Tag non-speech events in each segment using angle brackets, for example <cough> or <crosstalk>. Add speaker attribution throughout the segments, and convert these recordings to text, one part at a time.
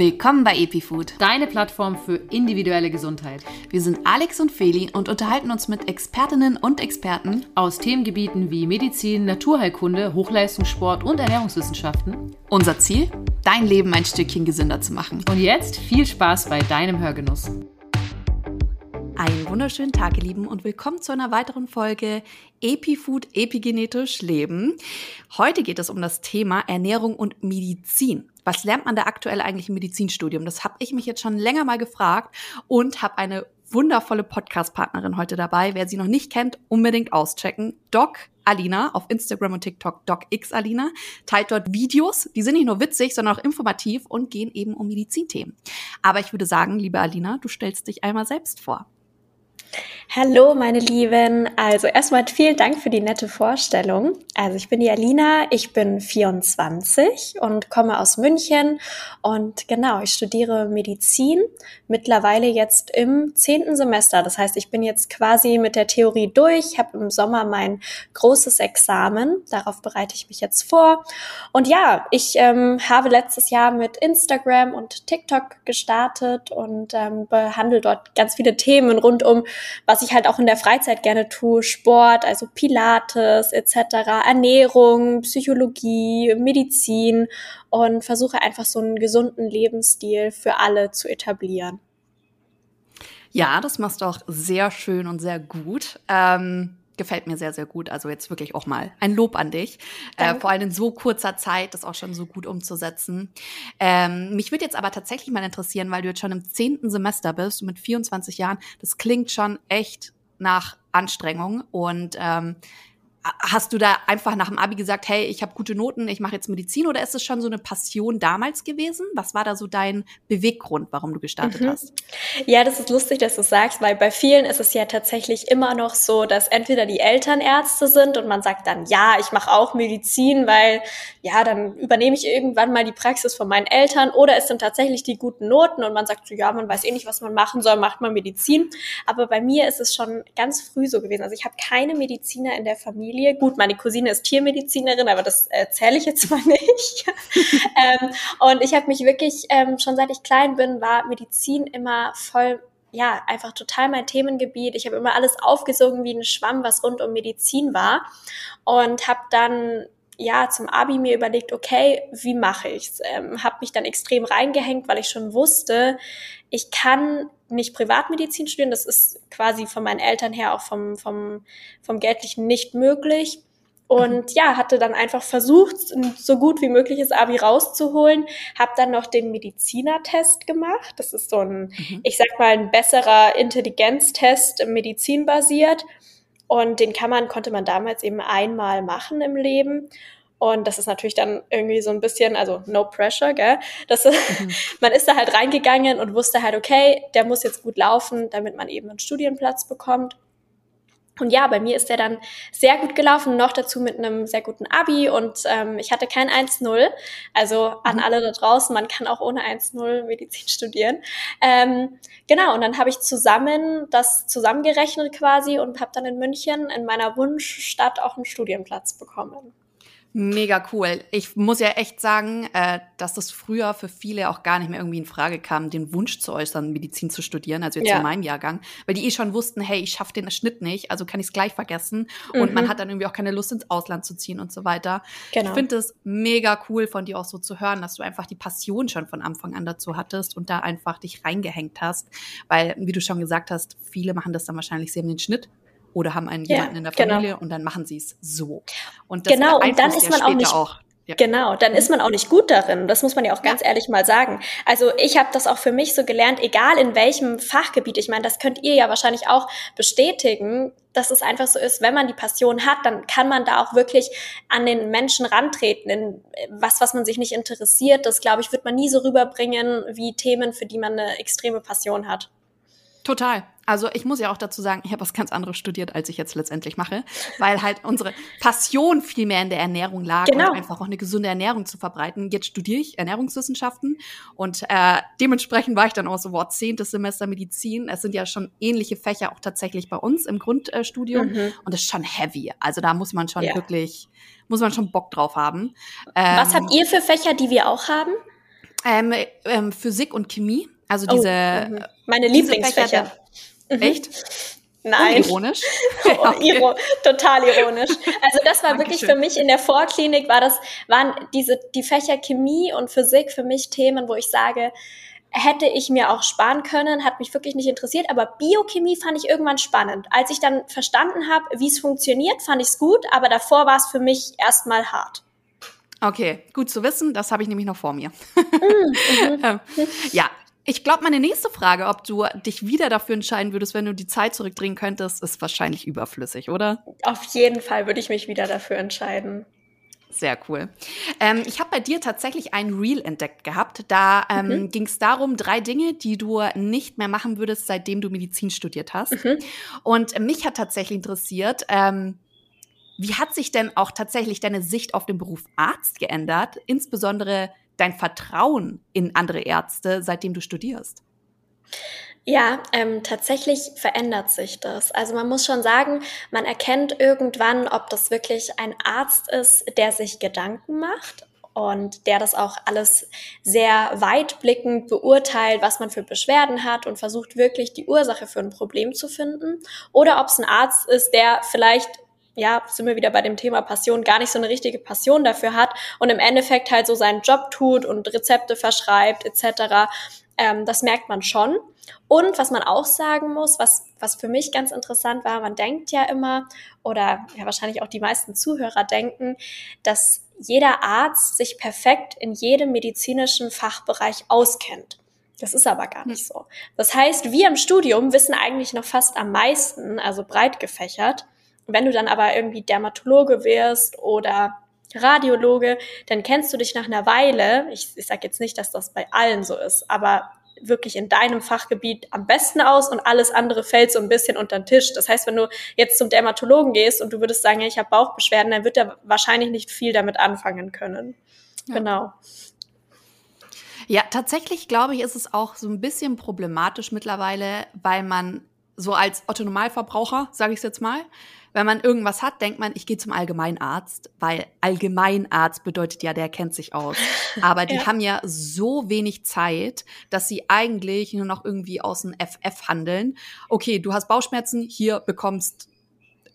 Speaker 1: Willkommen bei EpiFood,
Speaker 2: deine Plattform für individuelle Gesundheit.
Speaker 1: Wir sind Alex und Feli und unterhalten uns mit Expertinnen und Experten
Speaker 2: aus Themengebieten wie Medizin, Naturheilkunde, Hochleistungssport und Ernährungswissenschaften.
Speaker 1: Unser Ziel? Dein Leben ein Stückchen gesünder zu machen.
Speaker 2: Und jetzt viel Spaß bei deinem Hörgenuss.
Speaker 1: Einen wunderschönen Tag, ihr Lieben, und willkommen zu einer weiteren Folge EpiFood Epigenetisch Leben. Heute geht es um das Thema Ernährung und Medizin. Was lernt man da aktuell eigentlich im Medizinstudium? Das habe ich mich jetzt schon länger mal gefragt und habe eine wundervolle Podcast-Partnerin heute dabei. Wer sie noch nicht kennt, unbedingt auschecken. Doc Alina auf Instagram und TikTok, DocXAlina, teilt dort Videos, die sind nicht nur witzig, sondern auch informativ und gehen eben um Medizinthemen. Aber ich würde sagen, liebe Alina, du stellst dich einmal selbst vor.
Speaker 3: Hallo, meine Lieben. Also erstmal vielen Dank für die nette Vorstellung. Also ich bin die Alina, ich bin 24 und komme aus München und genau, ich studiere Medizin, mittlerweile jetzt im zehnten Semester. Das heißt, ich bin jetzt quasi mit der Theorie durch, habe im Sommer mein großes Examen, darauf bereite ich mich jetzt vor. Und ja, ich ähm, habe letztes Jahr mit Instagram und TikTok gestartet und ähm, behandle dort ganz viele Themen rund um was ich halt auch in der Freizeit gerne tue, Sport, also Pilates etc., Ernährung, Psychologie, Medizin und versuche einfach so einen gesunden Lebensstil für alle zu etablieren.
Speaker 1: Ja, das machst du auch sehr schön und sehr gut. Ähm gefällt mir sehr, sehr gut. Also jetzt wirklich auch mal ein Lob an dich. Äh, vor allem in so kurzer Zeit, das auch schon so gut umzusetzen. Ähm, mich würde jetzt aber tatsächlich mal interessieren, weil du jetzt schon im zehnten Semester bist, mit 24 Jahren, das klingt schon echt nach Anstrengung. Und ähm, Hast du da einfach nach dem Abi gesagt, hey, ich habe gute Noten, ich mache jetzt Medizin oder ist es schon so eine Passion damals gewesen? Was war da so dein Beweggrund, warum du gestartet mhm. hast?
Speaker 3: Ja, das ist lustig, dass du sagst, weil bei vielen ist es ja tatsächlich immer noch so, dass entweder die Eltern Ärzte sind und man sagt dann, ja, ich mache auch Medizin, weil ja, dann übernehme ich irgendwann mal die Praxis von meinen Eltern oder es sind tatsächlich die guten Noten und man sagt so, ja, man weiß eh nicht, was man machen soll, macht man Medizin. Aber bei mir ist es schon ganz früh so gewesen. Also ich habe keine Mediziner in der Familie Familie. Gut, meine Cousine ist Tiermedizinerin, aber das erzähle ich jetzt <laughs> mal nicht. ähm, und ich habe mich wirklich ähm, schon seit ich klein bin, war Medizin immer voll ja, einfach total mein Themengebiet. Ich habe immer alles aufgesogen wie ein Schwamm, was rund um Medizin war. Und habe dann ja zum Abi mir überlegt, okay, wie mache ich's? Ähm, habe mich dann extrem reingehängt, weil ich schon wusste, ich kann nicht Privatmedizin studieren. Das ist quasi von meinen Eltern her auch vom, vom, vom Geldlichen nicht möglich. Und mhm. ja, hatte dann einfach versucht, so gut wie möglich das Abi rauszuholen. Habe dann noch den Medizinertest gemacht. Das ist so ein, mhm. ich sag mal, ein besserer Intelligenztest, medizinbasiert. Und den kann man, konnte man damals eben einmal machen im Leben. Und das ist natürlich dann irgendwie so ein bisschen, also no pressure, gell? Das, mhm. <laughs> man ist da halt reingegangen und wusste halt, okay, der muss jetzt gut laufen, damit man eben einen Studienplatz bekommt. Und ja, bei mir ist der dann sehr gut gelaufen, noch dazu mit einem sehr guten Abi und ähm, ich hatte kein 1-0. Also an mhm. alle da draußen, man kann auch ohne 1-0 Medizin <laughs> studieren. Ähm, genau, und dann habe ich zusammen das zusammengerechnet quasi und habe dann in München in meiner Wunschstadt auch einen Studienplatz bekommen.
Speaker 1: Mega cool. Ich muss ja echt sagen, äh, dass das früher für viele auch gar nicht mehr irgendwie in Frage kam, den Wunsch zu äußern, Medizin zu studieren, also jetzt ja. in meinem Jahrgang, weil die eh schon wussten, hey, ich schaffe den Schnitt nicht, also kann ich es gleich vergessen mhm. und man hat dann irgendwie auch keine Lust ins Ausland zu ziehen und so weiter. Genau. Ich finde es mega cool von dir auch so zu hören, dass du einfach die Passion schon von Anfang an dazu hattest und da einfach dich reingehängt hast, weil wie du schon gesagt hast, viele machen das dann wahrscheinlich, sie haben den Schnitt oder haben einen ja, jemanden in der genau. Familie genau. und dann machen sie es so.
Speaker 3: Und das genau, und dann ist man auch nicht auch. Ja. Genau, dann ist man auch nicht gut darin. Das muss man ja auch ganz ja. ehrlich mal sagen. Also ich habe das auch für mich so gelernt, egal in welchem Fachgebiet. Ich meine, das könnt ihr ja wahrscheinlich auch bestätigen, dass es einfach so ist, wenn man die Passion hat, dann kann man da auch wirklich an den Menschen rantreten. In was, was man sich nicht interessiert, das glaube ich, wird man nie so rüberbringen wie Themen, für die man eine extreme Passion hat.
Speaker 1: Total. Also ich muss ja auch dazu sagen, ich habe was ganz anderes studiert, als ich jetzt letztendlich mache, weil halt unsere Passion viel mehr in der Ernährung lag genau. und einfach auch eine gesunde Ernährung zu verbreiten. Jetzt studiere ich Ernährungswissenschaften und äh, dementsprechend war ich dann auch so, wow, zehntes Semester Medizin. Es sind ja schon ähnliche Fächer auch tatsächlich bei uns im Grundstudium mhm. und es ist schon heavy. Also da muss man schon ja. wirklich, muss man schon Bock drauf haben.
Speaker 3: Ähm, was habt ihr für Fächer, die wir auch haben?
Speaker 1: Ähm, ähm, Physik und Chemie, also diese. Oh,
Speaker 3: meine Lieblingsfächer.
Speaker 1: Mhm. Echt?
Speaker 3: Nein.
Speaker 1: Ironisch. <laughs>
Speaker 3: okay. Iro total ironisch. Also das war wirklich für mich in der Vorklinik war das, waren diese, die Fächer Chemie und Physik für mich Themen, wo ich sage, hätte ich mir auch sparen können, hat mich wirklich nicht interessiert, aber Biochemie fand ich irgendwann spannend. Als ich dann verstanden habe, wie es funktioniert, fand ich es gut, aber davor war es für mich erstmal hart.
Speaker 1: Okay, gut zu wissen, das habe ich nämlich noch vor mir. Mm, mhm. <laughs> ja, ich glaube, meine nächste Frage, ob du dich wieder dafür entscheiden würdest, wenn du die Zeit zurückdrehen könntest, ist wahrscheinlich überflüssig, oder?
Speaker 3: Auf jeden Fall würde ich mich wieder dafür entscheiden.
Speaker 1: Sehr cool. Ähm, ich habe bei dir tatsächlich ein Reel entdeckt gehabt. Da ähm, mhm. ging es darum, drei Dinge, die du nicht mehr machen würdest, seitdem du Medizin studiert hast. Mhm. Und mich hat tatsächlich interessiert, ähm, wie hat sich denn auch tatsächlich deine Sicht auf den Beruf Arzt geändert, insbesondere dein Vertrauen in andere Ärzte, seitdem du studierst?
Speaker 3: Ja, ähm, tatsächlich verändert sich das. Also man muss schon sagen, man erkennt irgendwann, ob das wirklich ein Arzt ist, der sich Gedanken macht und der das auch alles sehr weitblickend beurteilt, was man für Beschwerden hat und versucht wirklich die Ursache für ein Problem zu finden. Oder ob es ein Arzt ist, der vielleicht ja, sind wir wieder bei dem Thema Passion, gar nicht so eine richtige Passion dafür hat und im Endeffekt halt so seinen Job tut und Rezepte verschreibt etc. Ähm, das merkt man schon. Und was man auch sagen muss, was, was für mich ganz interessant war, man denkt ja immer, oder ja wahrscheinlich auch die meisten Zuhörer denken, dass jeder Arzt sich perfekt in jedem medizinischen Fachbereich auskennt. Das ist aber gar nicht so. Das heißt, wir im Studium wissen eigentlich noch fast am meisten, also breit gefächert. Wenn du dann aber irgendwie Dermatologe wirst oder Radiologe, dann kennst du dich nach einer Weile, ich, ich sage jetzt nicht, dass das bei allen so ist, aber wirklich in deinem Fachgebiet am besten aus und alles andere fällt so ein bisschen unter den Tisch. Das heißt, wenn du jetzt zum Dermatologen gehst und du würdest sagen, ja, ich habe Bauchbeschwerden, dann wird er wahrscheinlich nicht viel damit anfangen können. Ja. Genau.
Speaker 1: Ja, tatsächlich glaube ich, ist es auch so ein bisschen problematisch mittlerweile, weil man so als Otto-Normalverbraucher, sage ich es jetzt mal, wenn man irgendwas hat, denkt man, ich gehe zum Allgemeinarzt, weil Allgemeinarzt bedeutet ja, der kennt sich aus. <laughs> Aber die ja. haben ja so wenig Zeit, dass sie eigentlich nur noch irgendwie aus dem FF handeln. Okay, du hast Bauchschmerzen, hier bekommst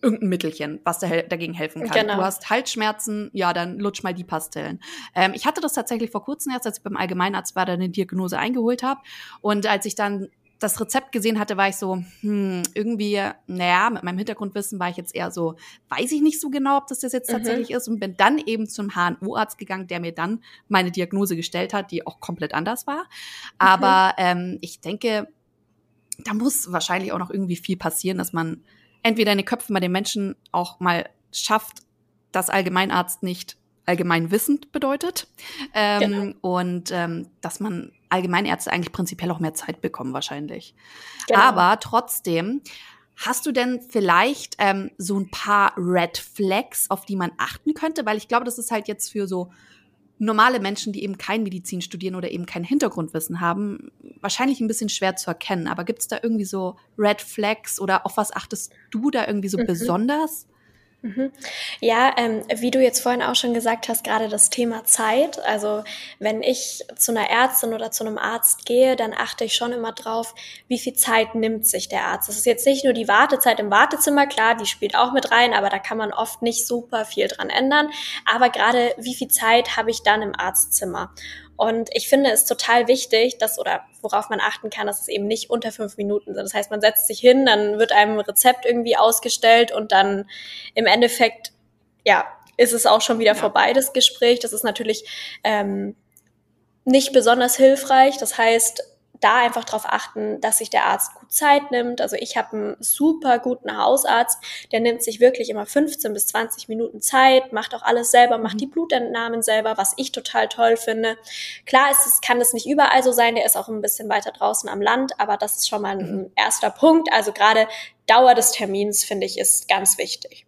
Speaker 1: irgendein Mittelchen, was dagegen helfen kann. Genau. Du hast Halsschmerzen, ja, dann lutsch mal die Pastillen. Ähm, ich hatte das tatsächlich vor kurzem erst, als ich beim Allgemeinarzt war, da eine Diagnose eingeholt habe. Und als ich dann das Rezept gesehen hatte, war ich so, hm, irgendwie, naja, mit meinem Hintergrundwissen war ich jetzt eher so, weiß ich nicht so genau, ob das das jetzt mhm. tatsächlich ist und bin dann eben zum HNO-Arzt gegangen, der mir dann meine Diagnose gestellt hat, die auch komplett anders war. Aber mhm. ähm, ich denke, da muss wahrscheinlich auch noch irgendwie viel passieren, dass man entweder in den Köpfen bei den Menschen auch mal schafft, dass Allgemeinarzt nicht allgemein wissend bedeutet ähm, genau. und ähm, dass man Allgemeinärzte eigentlich prinzipiell auch mehr Zeit bekommen wahrscheinlich. Genau. Aber trotzdem, hast du denn vielleicht ähm, so ein paar Red Flags, auf die man achten könnte? Weil ich glaube, das ist halt jetzt für so normale Menschen, die eben kein Medizin studieren oder eben kein Hintergrundwissen haben, wahrscheinlich ein bisschen schwer zu erkennen. Aber gibt es da irgendwie so Red Flags oder auf was achtest du da irgendwie so mhm. besonders?
Speaker 3: Mhm. Ja, ähm, wie du jetzt vorhin auch schon gesagt hast, gerade das Thema Zeit. Also wenn ich zu einer Ärztin oder zu einem Arzt gehe, dann achte ich schon immer drauf, wie viel Zeit nimmt sich der Arzt. Das ist jetzt nicht nur die Wartezeit im Wartezimmer, klar, die spielt auch mit rein, aber da kann man oft nicht super viel dran ändern. Aber gerade wie viel Zeit habe ich dann im Arztzimmer? Und ich finde es total wichtig, dass oder worauf man achten kann, dass es eben nicht unter fünf Minuten sind. Das heißt, man setzt sich hin, dann wird einem ein Rezept irgendwie ausgestellt und dann im Endeffekt, ja, ist es auch schon wieder ja. vorbei, das Gespräch. Das ist natürlich ähm, nicht besonders hilfreich. Das heißt, da einfach darauf achten, dass sich der Arzt gut Zeit nimmt. Also ich habe einen super guten Hausarzt, der nimmt sich wirklich immer 15 bis 20 Minuten Zeit, macht auch alles selber, macht mhm. die Blutentnahmen selber, was ich total toll finde. Klar ist es, kann das nicht überall so sein, der ist auch ein bisschen weiter draußen am Land, aber das ist schon mal ein mhm. erster Punkt. Also gerade Dauer des Termins, finde ich, ist ganz wichtig.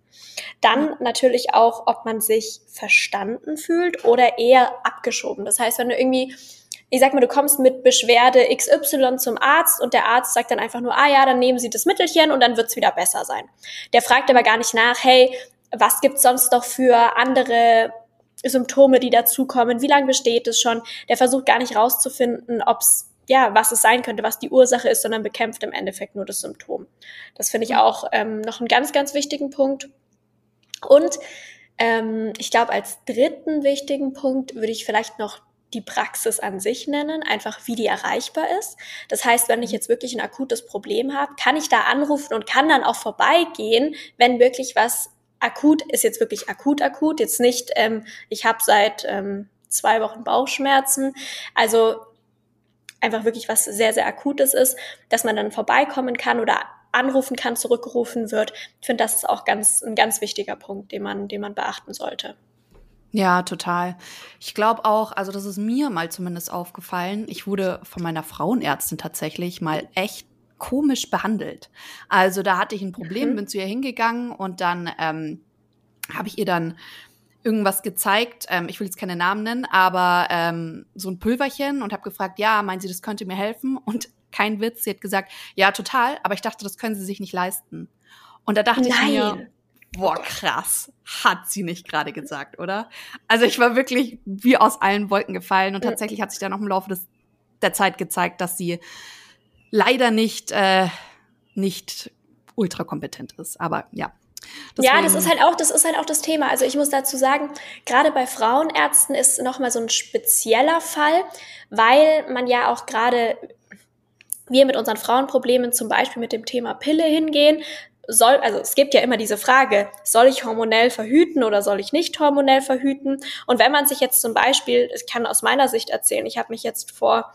Speaker 3: Dann natürlich auch, ob man sich verstanden fühlt oder eher abgeschoben. Das heißt, wenn du irgendwie ich sag mal, du kommst mit Beschwerde XY zum Arzt und der Arzt sagt dann einfach nur, ah ja, dann nehmen Sie das Mittelchen und dann wird's wieder besser sein. Der fragt aber gar nicht nach, hey, was gibt's sonst noch für andere Symptome, die dazukommen, wie lange besteht es schon. Der versucht gar nicht rauszufinden, ob es ja, was es sein könnte, was die Ursache ist, sondern bekämpft im Endeffekt nur das Symptom. Das finde ich mhm. auch ähm, noch einen ganz, ganz wichtigen Punkt. Und ähm, ich glaube, als dritten wichtigen Punkt würde ich vielleicht noch die Praxis an sich nennen, einfach wie die erreichbar ist. Das heißt, wenn ich jetzt wirklich ein akutes Problem habe, kann ich da anrufen und kann dann auch vorbeigehen, wenn wirklich was akut ist, jetzt wirklich akut akut, jetzt nicht, ähm, ich habe seit ähm, zwei Wochen Bauchschmerzen. Also einfach wirklich was sehr, sehr Akutes ist, dass man dann vorbeikommen kann oder anrufen kann, zurückgerufen wird. Ich finde, das ist auch ganz, ein ganz wichtiger Punkt, den man, den man beachten sollte.
Speaker 1: Ja, total. Ich glaube auch, also das ist mir mal zumindest aufgefallen. Ich wurde von meiner Frauenärztin tatsächlich mal echt komisch behandelt. Also da hatte ich ein Problem, mhm. bin zu ihr hingegangen und dann ähm, habe ich ihr dann irgendwas gezeigt. Ähm, ich will jetzt keine Namen nennen, aber ähm, so ein Pulverchen und habe gefragt, ja, meinen Sie, das könnte mir helfen? Und kein Witz, sie hat gesagt, ja, total, aber ich dachte, das können Sie sich nicht leisten. Und da dachte Nein. ich mir, boah, krass, hat sie nicht gerade gesagt, oder? Also ich war wirklich wie aus allen Wolken gefallen und tatsächlich hat sich dann noch im Laufe des, der Zeit gezeigt, dass sie leider nicht, äh, nicht ultra kompetent ist. Aber ja,
Speaker 3: Deswegen. Ja, das ist halt auch, das ist halt auch das Thema. Also ich muss dazu sagen, gerade bei Frauenärzten ist nochmal so ein spezieller Fall, weil man ja auch gerade wir mit unseren Frauenproblemen zum Beispiel mit dem Thema Pille hingehen, soll, also es gibt ja immer diese Frage, soll ich hormonell verhüten oder soll ich nicht hormonell verhüten? Und wenn man sich jetzt zum Beispiel, ich kann aus meiner Sicht erzählen, ich habe mich jetzt vor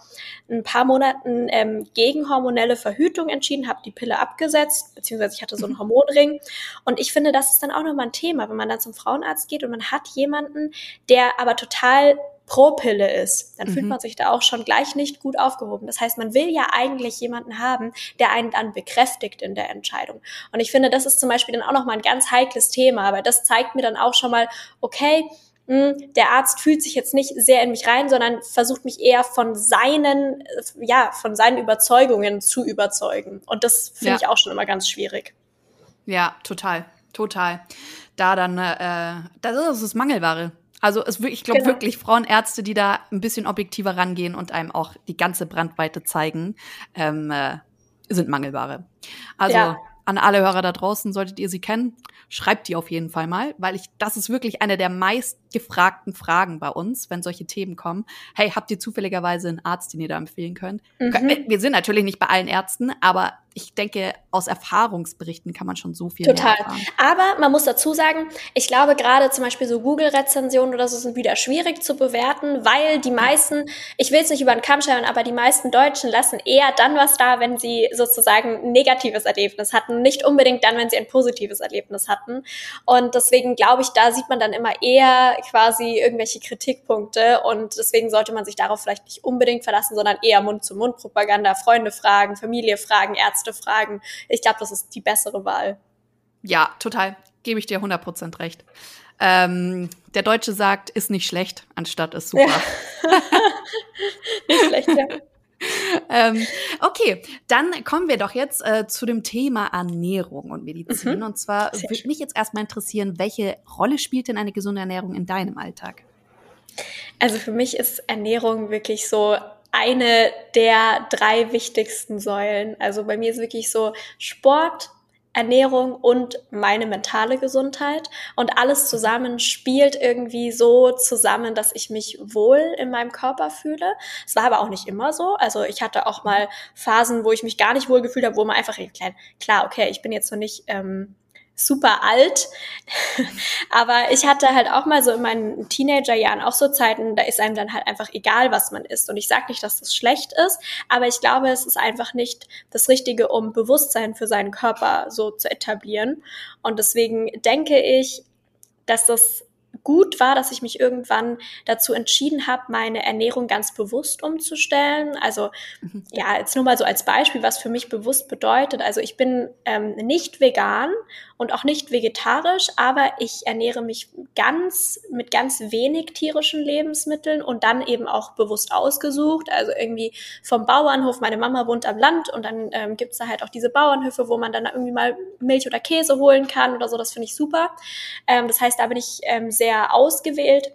Speaker 3: ein paar Monaten ähm, gegen hormonelle Verhütung entschieden, habe die Pille abgesetzt, beziehungsweise ich hatte so einen mhm. Hormonring. Und ich finde, das ist dann auch nochmal ein Thema, wenn man dann zum Frauenarzt geht und man hat jemanden, der aber total pro Pille ist, dann mhm. fühlt man sich da auch schon gleich nicht gut aufgehoben. Das heißt, man will ja eigentlich jemanden haben, der einen dann bekräftigt in der Entscheidung. Und ich finde, das ist zum Beispiel dann auch nochmal ein ganz heikles Thema, aber das zeigt mir dann auch schon mal, okay, mh, hm, der Arzt fühlt sich jetzt nicht sehr in mich rein, sondern versucht mich eher von seinen, ja, von seinen Überzeugungen zu überzeugen. Und das finde ja. ich auch schon immer ganz schwierig.
Speaker 1: Ja, total, total. Da dann, äh, das ist das Mangelware. Also es, ich glaube genau. wirklich Frauenärzte, die da ein bisschen objektiver rangehen und einem auch die ganze Brandweite zeigen, ähm, äh, sind Mangelware. Also ja. an alle Hörer da draußen, solltet ihr sie kennen, schreibt die auf jeden Fall mal, weil ich, das ist wirklich eine der meist gefragten Fragen bei uns, wenn solche Themen kommen. Hey, habt ihr zufälligerweise einen Arzt, den ihr da empfehlen könnt? Mhm. Wir sind natürlich nicht bei allen Ärzten, aber ich denke, aus Erfahrungsberichten kann man schon so viel
Speaker 3: Total. Aber man muss dazu sagen, ich glaube gerade zum Beispiel so Google-Rezensionen oder so sind wieder schwierig zu bewerten, weil die meisten, ich will es nicht über den Kamm scheren, aber die meisten Deutschen lassen eher dann was da, wenn sie sozusagen ein negatives Erlebnis hatten, nicht unbedingt dann, wenn sie ein positives Erlebnis hatten. Und deswegen glaube ich, da sieht man dann immer eher quasi irgendwelche Kritikpunkte und deswegen sollte man sich darauf vielleicht nicht unbedingt verlassen, sondern eher Mund-zu-Mund-Propaganda, Freunde fragen, Familie fragen, Ärzte Ärzte fragen. Ich glaube, das ist die bessere Wahl.
Speaker 1: Ja, total. Gebe ich dir 100% recht. Ähm, der Deutsche sagt, ist nicht schlecht, anstatt ist super. Ja. <laughs> nicht schlecht, ja. <laughs> ähm, okay, dann kommen wir doch jetzt äh, zu dem Thema Ernährung und Medizin. Mhm. Und zwar würde mich jetzt erstmal interessieren, welche Rolle spielt denn eine gesunde Ernährung in deinem Alltag?
Speaker 3: Also für mich ist Ernährung wirklich so eine der drei wichtigsten Säulen. Also bei mir ist wirklich so Sport, Ernährung und meine mentale Gesundheit. Und alles zusammen spielt irgendwie so zusammen, dass ich mich wohl in meinem Körper fühle. Es war aber auch nicht immer so. Also ich hatte auch mal Phasen, wo ich mich gar nicht wohl gefühlt habe, wo man einfach, klar, okay, ich bin jetzt noch nicht ähm, super alt. <laughs> Aber ich hatte halt auch mal so in meinen Teenagerjahren auch so Zeiten, da ist einem dann halt einfach egal, was man isst. Und ich sage nicht, dass das schlecht ist, aber ich glaube, es ist einfach nicht das Richtige, um Bewusstsein für seinen Körper so zu etablieren. Und deswegen denke ich, dass das gut war, dass ich mich irgendwann dazu entschieden habe, meine Ernährung ganz bewusst umzustellen. Also mhm. ja, jetzt nur mal so als Beispiel, was für mich bewusst bedeutet. Also ich bin ähm, nicht vegan und auch nicht vegetarisch, aber ich ernähre mich ganz mit ganz wenig tierischen Lebensmitteln und dann eben auch bewusst ausgesucht. Also irgendwie vom Bauernhof. Meine Mama wohnt am Land und dann ähm, gibt's da halt auch diese Bauernhöfe, wo man dann irgendwie mal Milch oder Käse holen kann oder so. Das finde ich super. Ähm, das heißt, da bin ich ähm, sehr ausgewählt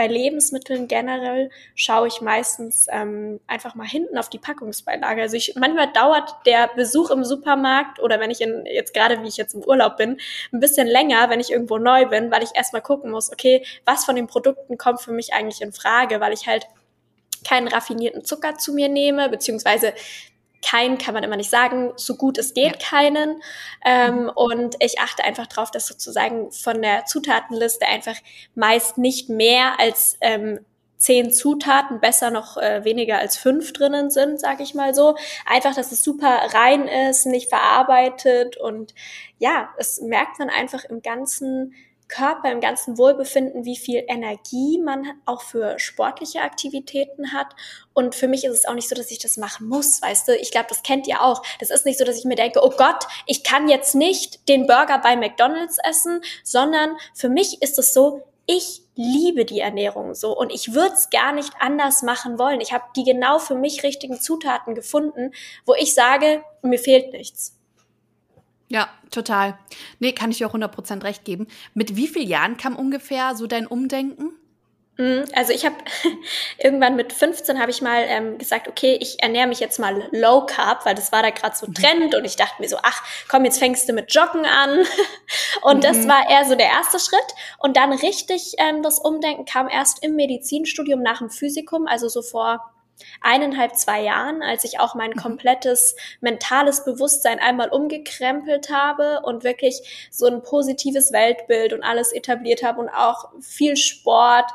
Speaker 3: bei Lebensmitteln generell schaue ich meistens ähm, einfach mal hinten auf die Packungsbeilage. Also ich, manchmal dauert der Besuch im Supermarkt oder wenn ich in, jetzt gerade wie ich jetzt im Urlaub bin, ein bisschen länger, wenn ich irgendwo neu bin, weil ich erstmal gucken muss, okay, was von den Produkten kommt für mich eigentlich in Frage, weil ich halt keinen raffinierten Zucker zu mir nehme, beziehungsweise keinen kann man immer nicht sagen, so gut es geht, ja. keinen. Ähm, mhm. Und ich achte einfach darauf, dass sozusagen von der Zutatenliste einfach meist nicht mehr als ähm, zehn Zutaten, besser noch äh, weniger als fünf drinnen sind, sag ich mal so. Einfach, dass es super rein ist, nicht verarbeitet und ja, es merkt man einfach im ganzen Körper, im ganzen Wohlbefinden, wie viel Energie man auch für sportliche Aktivitäten hat. Und für mich ist es auch nicht so, dass ich das machen muss, weißt du? Ich glaube, das kennt ihr auch. Das ist nicht so, dass ich mir denke, oh Gott, ich kann jetzt nicht den Burger bei McDonald's essen, sondern für mich ist es so, ich liebe die Ernährung so und ich würde es gar nicht anders machen wollen. Ich habe die genau für mich richtigen Zutaten gefunden, wo ich sage, mir fehlt nichts.
Speaker 1: Ja, total. Nee, kann ich dir auch 100% recht geben. Mit wie vielen Jahren kam ungefähr so dein Umdenken?
Speaker 3: Mm, also ich habe <laughs> irgendwann mit 15 habe ich mal ähm, gesagt, okay, ich ernähre mich jetzt mal low carb, weil das war da gerade so mhm. Trend und ich dachte mir so, ach, komm, jetzt fängst du mit Joggen an <laughs> und mhm. das war eher so der erste Schritt und dann richtig ähm, das Umdenken kam erst im Medizinstudium nach dem Physikum, also so vor eineinhalb, zwei Jahren, als ich auch mein mhm. komplettes mentales Bewusstsein einmal umgekrempelt habe und wirklich so ein positives Weltbild und alles etabliert habe und auch viel Sport.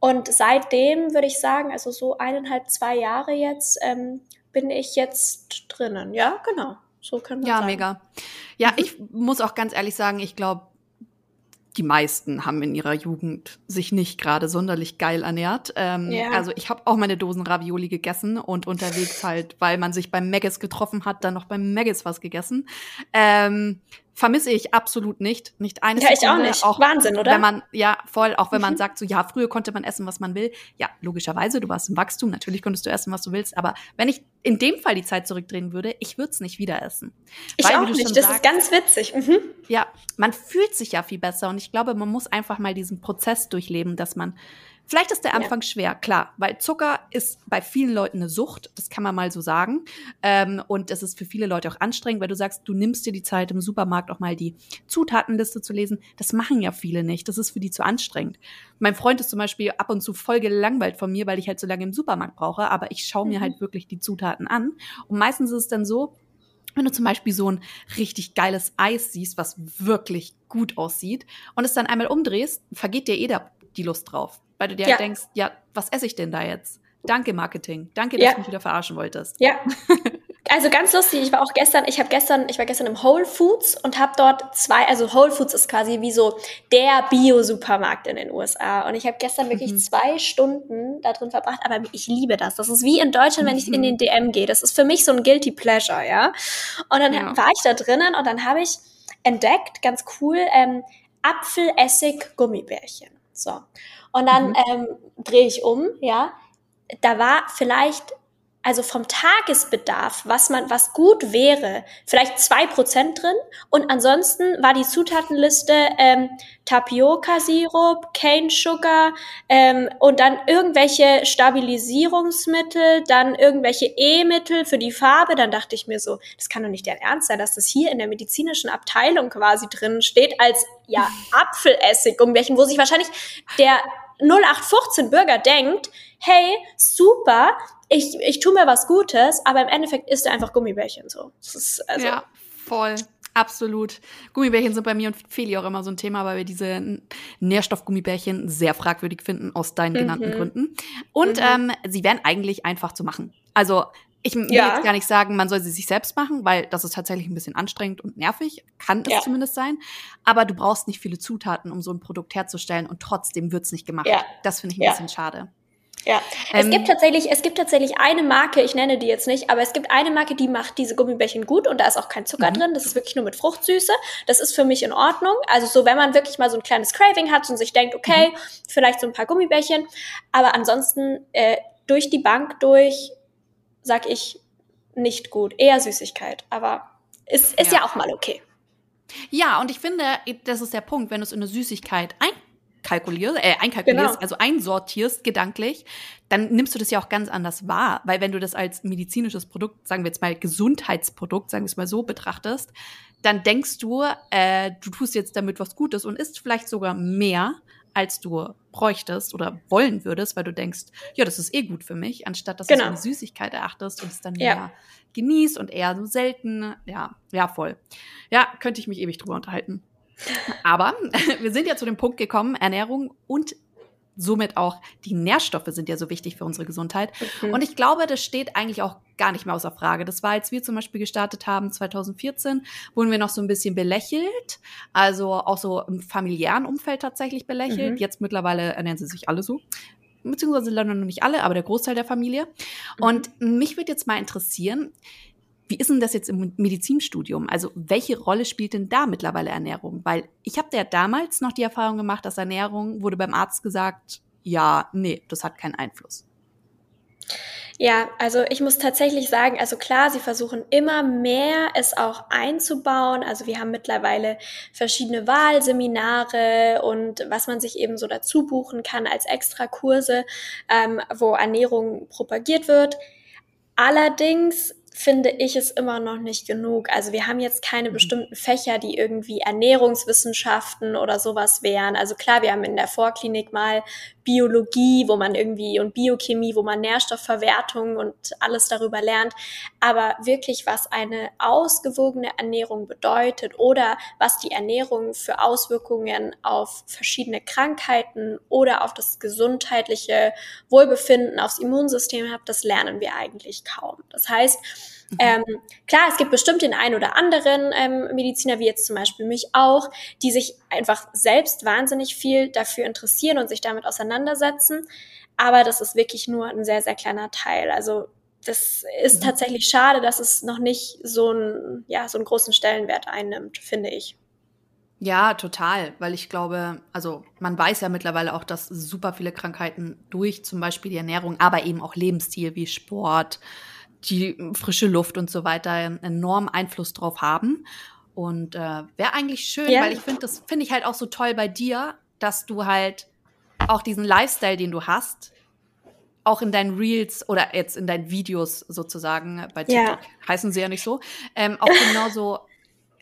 Speaker 3: Und seitdem würde ich sagen, also so eineinhalb, zwei Jahre jetzt, ähm, bin ich jetzt drinnen. Ja, genau. So können wir
Speaker 1: ja,
Speaker 3: sagen.
Speaker 1: mega. Ja, mhm. ich muss auch ganz ehrlich sagen, ich glaube, die meisten haben in ihrer Jugend sich nicht gerade sonderlich geil ernährt. Ähm, yeah. Also ich habe auch meine Dosen Ravioli gegessen und unterwegs halt, weil man sich beim Meggis getroffen hat, dann noch beim Meggis was gegessen. Ähm, vermisse ich absolut nicht. Nicht eine
Speaker 3: Ja, ich auch nicht. Auch, Wahnsinn, oder?
Speaker 1: Wenn man, ja, voll, auch wenn mhm. man sagt, so, ja, früher konnte man essen, was man will. Ja, logischerweise, du warst im Wachstum, natürlich konntest du essen, was du willst. Aber wenn ich in dem Fall die Zeit zurückdrehen würde, ich würde es nicht wieder essen.
Speaker 3: Ich Weil, auch nicht, das sagst, ist ganz witzig. Mhm.
Speaker 1: Ja, man fühlt sich ja viel besser und ich glaube, man muss einfach mal diesen Prozess durchleben, dass man Vielleicht ist der Anfang ja. schwer, klar, weil Zucker ist bei vielen Leuten eine Sucht, das kann man mal so sagen. Ähm, und es ist für viele Leute auch anstrengend, weil du sagst, du nimmst dir die Zeit im Supermarkt auch mal die Zutatenliste zu lesen. Das machen ja viele nicht. Das ist für die zu anstrengend. Mein Freund ist zum Beispiel ab und zu voll gelangweilt von mir, weil ich halt so lange im Supermarkt brauche, aber ich schaue mir mhm. halt wirklich die Zutaten an. Und meistens ist es dann so, wenn du zum Beispiel so ein richtig geiles Eis siehst, was wirklich gut aussieht, und es dann einmal umdrehst, vergeht dir eh die Lust drauf weil du dir ja. halt denkst, ja, was esse ich denn da jetzt? Danke, Marketing. Danke, dass ja. du mich wieder verarschen wolltest.
Speaker 3: Ja. <laughs> Also ganz lustig, ich war auch gestern, ich habe gestern, ich war gestern im Whole Foods und habe dort zwei, also Whole Foods ist quasi wie so der Bio-Supermarkt in den USA. Und ich habe gestern wirklich mhm. zwei Stunden da drin verbracht, aber ich liebe das. Das ist wie in Deutschland, wenn ich in den DM gehe. Das ist für mich so ein Guilty Pleasure, ja. Und dann ja. war ich da drinnen und dann habe ich entdeckt, ganz cool, ähm, Apfelessig-Gummibärchen. So. Und dann mhm. ähm, drehe ich um, ja. Da war vielleicht, also vom Tagesbedarf, was man, was gut wäre, vielleicht zwei Prozent drin. Und ansonsten war die Zutatenliste ähm, Tapioca-Sirup, Cane Sugar ähm, und dann irgendwelche Stabilisierungsmittel, dann irgendwelche E-Mittel für die Farbe. Dann dachte ich mir so, das kann doch nicht der Ernst sein, dass das hier in der medizinischen Abteilung quasi drin steht als ja <laughs> Apfelessig, um welchen, wo sich wahrscheinlich der 0815 Bürger denkt, hey, super, ich, ich tue mir was Gutes, aber im Endeffekt isst er einfach Gummibärchen so.
Speaker 1: Also ja, voll. Absolut. Gummibärchen sind bei mir und Feli auch immer so ein Thema, weil wir diese Nährstoffgummibärchen sehr fragwürdig finden, aus deinen mhm. genannten Gründen. Und mhm. ähm, sie wären eigentlich einfach zu machen. Also ich will ja. jetzt gar nicht sagen, man soll sie sich selbst machen, weil das ist tatsächlich ein bisschen anstrengend und nervig, kann es ja. zumindest sein. Aber du brauchst nicht viele Zutaten, um so ein Produkt herzustellen und trotzdem wird's nicht gemacht. Ja. Das finde ich ein bisschen schade.
Speaker 3: Ja, ähm, es gibt tatsächlich, es gibt tatsächlich eine Marke, ich nenne die jetzt nicht, aber es gibt eine Marke, die macht diese Gummibärchen gut und da ist auch kein Zucker mhm. drin. Das ist wirklich nur mit Fruchtsüße. Das ist für mich in Ordnung. Also so, wenn man wirklich mal so ein kleines Craving hat und sich denkt, okay, mhm. vielleicht so ein paar Gummibärchen, aber ansonsten äh, durch die Bank durch sag ich, nicht gut. Eher Süßigkeit. Aber ist, ist ja. ja auch mal okay.
Speaker 1: Ja, und ich finde, das ist der Punkt, wenn du es in eine Süßigkeit einkalkulierst, äh, einkalkulierst,
Speaker 3: Genau.
Speaker 1: also einsortierst gedanklich, dann nimmst du das ja auch ganz anders wahr. Weil wenn du das als medizinisches Produkt, sagen wir jetzt mal Gesundheitsprodukt, sagen wir es mal so betrachtest, dann denkst du, äh, du tust jetzt damit was Gutes und isst vielleicht sogar mehr, als du bräuchtest oder wollen würdest, weil du denkst, ja, das ist eh gut für mich, anstatt dass du es
Speaker 3: Genau.
Speaker 1: eine Süßigkeit erachtest und es dann
Speaker 3: Ja.
Speaker 1: mehr genießt und eher so selten. Ja, ja, voll. Ja, könnte ich mich ewig drüber unterhalten. Aber <laughs> wir sind ja zu dem Punkt gekommen, Ernährung und somit auch die Nährstoffe sind ja so wichtig für unsere Gesundheit.
Speaker 3: Mhm.
Speaker 1: Und ich glaube, das steht eigentlich auch gar nicht mehr außer Frage. Das war, als wir zum Beispiel gestartet haben, 2014, wurden wir noch so ein bisschen belächelt. Also auch so im familiären Umfeld tatsächlich belächelt.
Speaker 3: Mhm.
Speaker 1: Jetzt mittlerweile ernähren sie sich alle so. Beziehungsweise leider noch nicht alle, aber der Großteil der Familie.
Speaker 3: Mhm.
Speaker 1: Und mich würde jetzt mal interessieren, wie ist denn das jetzt im Medizinstudium? Also welche Rolle spielt denn da mittlerweile Ernährung? Weil ich habe ja damals noch die Erfahrung gemacht, dass Ernährung wurde beim Arzt gesagt, ja, nee, das hat keinen Einfluss.
Speaker 3: Ja, also ich muss tatsächlich sagen, also klar, sie versuchen immer mehr es auch einzubauen. Also wir haben mittlerweile verschiedene Wahlseminare und was man sich eben so dazu buchen kann als Extrakurse, ähm, wo Ernährung propagiert wird. Allerdings finde ich es immer noch nicht genug. Also wir haben jetzt keine
Speaker 1: Mhm.
Speaker 3: bestimmten Fächer, die irgendwie Ernährungswissenschaften oder sowas wären. Also klar, wir haben in der Vorklinik mal Biologie, wo man irgendwie und Biochemie, wo man Nährstoffverwertung und alles darüber lernt. Aber wirklich, was eine ausgewogene Ernährung bedeutet oder was die Ernährung für Auswirkungen auf verschiedene Krankheiten oder auf das gesundheitliche Wohlbefinden, aufs Immunsystem hat, das lernen wir eigentlich kaum. Das heißt, ähm, klar, es gibt bestimmt den einen oder anderen ähm, Mediziner, wie jetzt zum Beispiel mich auch, die sich einfach selbst wahnsinnig viel dafür interessieren und sich damit auseinandersetzen. Aber das ist wirklich nur ein sehr, sehr kleiner Teil. Also das ist
Speaker 1: Mhm.
Speaker 3: tatsächlich schade, dass es noch nicht so, ein, ja, so einen großen Stellenwert einnimmt, finde ich.
Speaker 1: Ja, total, weil ich glaube, also man weiß ja mittlerweile auch, dass super viele Krankheiten durch zum Beispiel die Ernährung, aber eben auch Lebensstil wie Sport, die frische Luft und so weiter enormen Einfluss drauf haben. Und äh, wäre eigentlich schön,
Speaker 3: Ja.
Speaker 1: weil ich finde, das finde ich halt auch so toll bei dir, dass du halt auch diesen Lifestyle, den du hast, auch in deinen Reels oder jetzt in deinen Videos sozusagen, bei
Speaker 3: Ja.
Speaker 1: TikTok heißen sie ja nicht so, ähm, auch genauso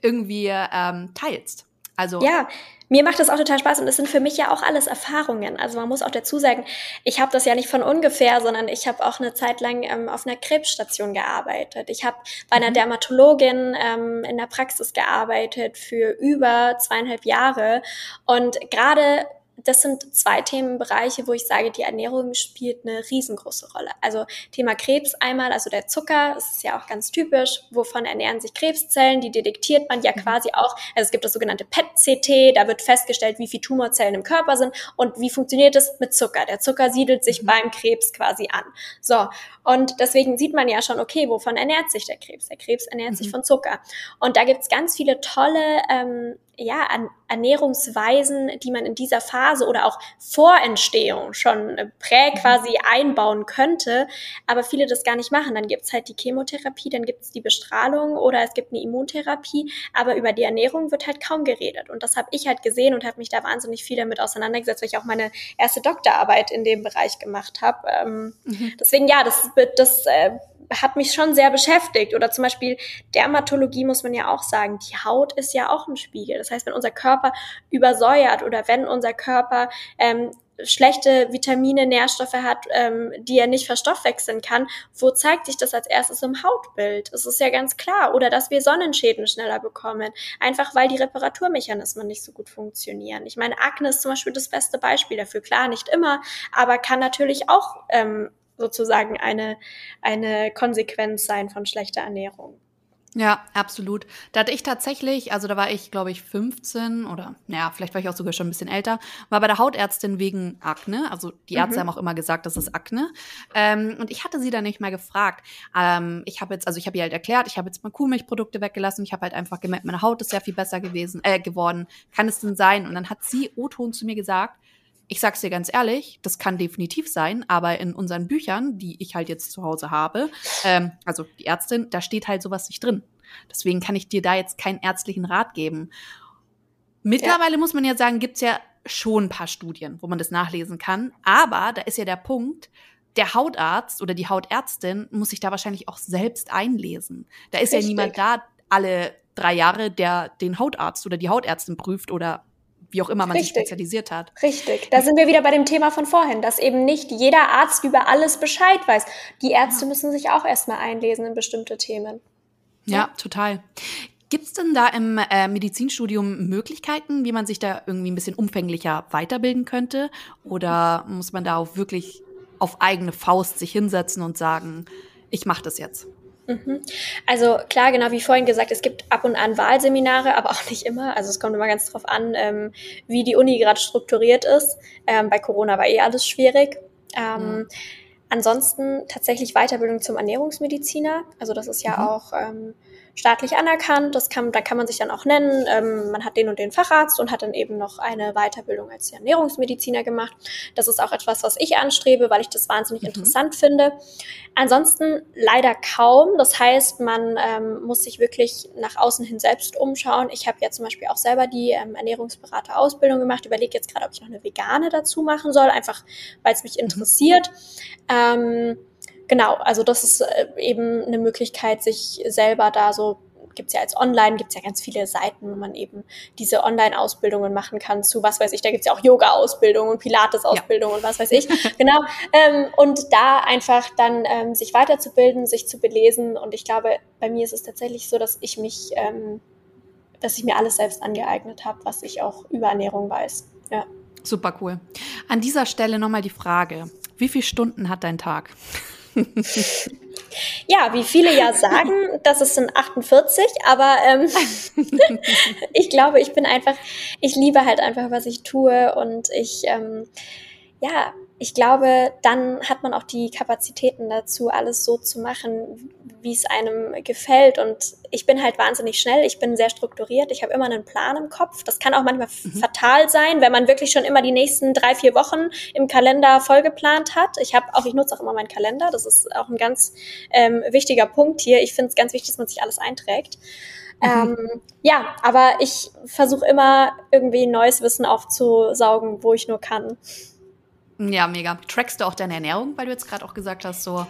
Speaker 1: irgendwie ähm, teilst. Also
Speaker 3: Ja, mir macht das auch total Spaß und es sind für mich ja auch alles Erfahrungen. Also man muss auch dazu sagen, ich habe das ja nicht von ungefähr, sondern ich habe auch eine Zeit lang ähm, auf einer Krebsstation gearbeitet. Ich habe bei einer
Speaker 1: Mhm.
Speaker 3: Dermatologin ähm, in der Praxis gearbeitet für über zweieinhalb Jahre und gerade das sind zwei Themenbereiche, wo ich sage, die Ernährung spielt eine riesengroße Rolle. Also Thema Krebs einmal, also der Zucker, das ist ja auch ganz typisch. Wovon ernähren sich Krebszellen? Die detektiert man ja
Speaker 1: Mhm.
Speaker 3: quasi auch. Also es gibt das sogenannte PET-CT, da wird festgestellt, wie viele Tumorzellen im Körper sind und wie funktioniert es mit Zucker. Der Zucker siedelt sich
Speaker 1: Mhm.
Speaker 3: beim Krebs quasi an. So, und deswegen sieht man ja schon, okay, wovon ernährt sich der Krebs? Der Krebs ernährt sich
Speaker 1: Mhm.
Speaker 3: von Zucker. Und da gibt's ganz viele tolle ähm, ja, an Ernährungsweisen, die man in dieser Phase oder auch vor Entstehung schon äh, prä quasi einbauen könnte, aber viele das gar nicht machen. Dann gibt's halt die Chemotherapie, dann gibt's die Bestrahlung oder es gibt eine Immuntherapie, aber über die Ernährung wird halt kaum geredet. Und das habe ich halt gesehen und habe mich da wahnsinnig viel damit auseinandergesetzt, weil ich auch meine erste Doktorarbeit in dem Bereich gemacht habe. Ähm,
Speaker 1: Mhm.
Speaker 3: Deswegen ja, das, das äh, hat mich schon sehr beschäftigt. Oder zum Beispiel Dermatologie muss man ja auch sagen, die Haut ist ja auch ein Spiegel. Das heißt, wenn unser Körper übersäuert oder wenn unser Körper ähm, schlechte Vitamine, Nährstoffe hat, ähm, die er nicht verstoffwechseln kann, wo zeigt sich das als erstes im Hautbild? Das ist ja ganz klar. Oder dass wir Sonnenschäden schneller bekommen, einfach weil die Reparaturmechanismen nicht so gut funktionieren. Ich meine, Akne ist zum Beispiel das beste Beispiel dafür. Klar, nicht immer, aber kann natürlich auch ähm, sozusagen eine, eine Konsequenz sein von schlechter Ernährung.
Speaker 1: Ja, absolut. Da hatte ich tatsächlich, also da war ich, glaube ich, 15 oder, naja, vielleicht war ich auch sogar schon ein bisschen älter, war bei der Hautärztin wegen Akne. Also die Ärzte
Speaker 3: Mhm.
Speaker 1: haben auch immer gesagt, das ist Akne. Ähm, und ich hatte sie dann nicht mehr gefragt. Ähm, ich habe jetzt, also ich habe ihr halt erklärt, ich habe jetzt mal Kuhmilchprodukte weggelassen. Ich habe halt einfach gemerkt, meine Haut ist sehr viel besser gewesen, äh, geworden. Kann es denn sein? Und dann hat sie O-Ton zu mir gesagt, ich sag's dir ganz ehrlich, das kann definitiv sein, aber in unseren Büchern, die ich halt jetzt zu Hause habe, ähm, also die Ärztin, da steht halt sowas nicht drin. Deswegen kann ich dir da jetzt keinen ärztlichen Rat geben. Mittlerweile muss man ja sagen, gibt's ja schon ein paar Studien, wo man das nachlesen kann. Aber da ist ja der Punkt, der Hautarzt oder die Hautärztin muss sich da wahrscheinlich auch selbst einlesen. Da ist Richtig. ja niemand da alle drei Jahre, der den Hautarzt oder die Hautärztin prüft oder wie auch immer man Richtig. sich spezialisiert hat.
Speaker 3: Richtig. Da sind wir wieder bei dem Thema von vorhin, dass eben nicht jeder Arzt über alles Bescheid weiß. Die Ärzte ja. müssen sich auch erstmal einlesen in bestimmte Themen.
Speaker 1: Ja, ja total. Gibt es denn da im äh, Medizinstudium Möglichkeiten, wie man sich da irgendwie ein bisschen umfänglicher weiterbilden könnte? Oder muss man da auch wirklich auf eigene Faust sich hinsetzen und sagen, ich mache das jetzt?
Speaker 3: Mhm. Also klar, genau wie vorhin gesagt, es gibt ab und an Wahlseminare, aber auch nicht immer. Also es kommt immer ganz drauf an, ähm, wie die Uni gerade strukturiert ist. Ähm, bei Corona war eh alles schwierig. Ähm, mhm. Ansonsten tatsächlich Weiterbildung zum Ernährungsmediziner. Also das ist ja mhm. auch ähm, staatlich anerkannt. Das kann, da kann man sich dann auch nennen. Ähm, man hat den und den Facharzt und hat dann eben noch eine Weiterbildung als Ernährungsmediziner gemacht. Das ist auch etwas, was ich anstrebe, weil ich das wahnsinnig mhm. interessant finde. Ansonsten leider kaum. Das heißt, man ähm, muss sich wirklich nach außen hin selbst umschauen. Ich habe ja zum Beispiel auch selber die ähm, Ernährungsberater-Ausbildung gemacht. Überlege jetzt gerade, ob ich noch eine vegane dazu machen soll, einfach weil es mich mhm. interessiert. Mhm. Genau, also das ist äh, eben eine Möglichkeit, sich selber da so gibt's ja als Online, gibt's ja ganz viele Seiten, wo man eben diese Online-Ausbildungen machen kann zu, was weiß ich, da gibt's ja auch Yoga-Ausbildung und Pilates-Ausbildung ja. und was weiß ich. <laughs> genau. Ähm, und da einfach dann ähm, sich weiterzubilden, sich zu belesen. Und ich glaube, bei mir ist es tatsächlich so, dass ich mich, ähm, dass ich mir alles selbst angeeignet habe, was ich auch über Ernährung weiß. Ja.
Speaker 1: Super cool. An dieser Stelle nochmal die Frage: Wie viele Stunden hat dein Tag? <laughs>
Speaker 3: Ja, wie viele ja sagen, dass es sind 48, aber ähm, <laughs> <laughs> ich glaube, ich bin einfach, ich liebe halt einfach, was ich tue und ich, ähm, ja, ich glaube, dann hat man auch die Kapazitäten dazu, alles so zu machen, wie es einem gefällt. Und ich bin halt wahnsinnig schnell, ich bin sehr strukturiert, ich habe immer einen Plan im Kopf. Das kann auch manchmal mhm. fatal sein, wenn man wirklich schon immer die nächsten drei, vier Wochen im Kalender vollgeplant hat. Ich habe auch, ich nutze auch immer meinen Kalender. Das ist auch ein ganz ähm, wichtiger Punkt hier. Ich finde es ganz wichtig, dass man sich alles einträgt. Mhm. Ähm, ja, aber ich versuche immer irgendwie neues Wissen aufzusaugen, wo ich nur kann.
Speaker 1: Ja, mega. Trackst du auch deine Ernährung, weil du jetzt gerade auch gesagt hast, so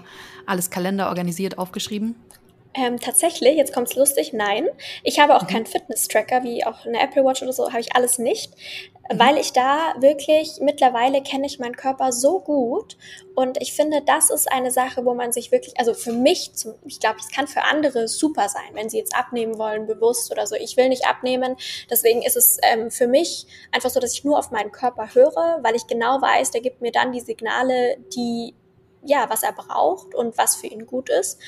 Speaker 1: alles Kalender organisiert, aufgeschrieben?
Speaker 3: Ähm, tatsächlich, jetzt kommt's lustig, nein. Ich habe auch mhm. keinen Fitness-Tracker, wie auch eine Apple Watch oder so, habe ich alles nicht, mhm. weil ich da wirklich, mittlerweile kenne ich meinen Körper so gut und ich finde, das ist eine Sache, wo man sich wirklich, also für mich, zum, ich glaube, es kann für andere super sein, wenn sie jetzt abnehmen wollen, bewusst oder so. Ich will nicht abnehmen, deswegen ist es ähm, für mich einfach so, dass ich nur auf meinen Körper höre, weil ich genau weiß, der gibt mir dann die Signale, die ja, was er braucht und was für ihn gut ist.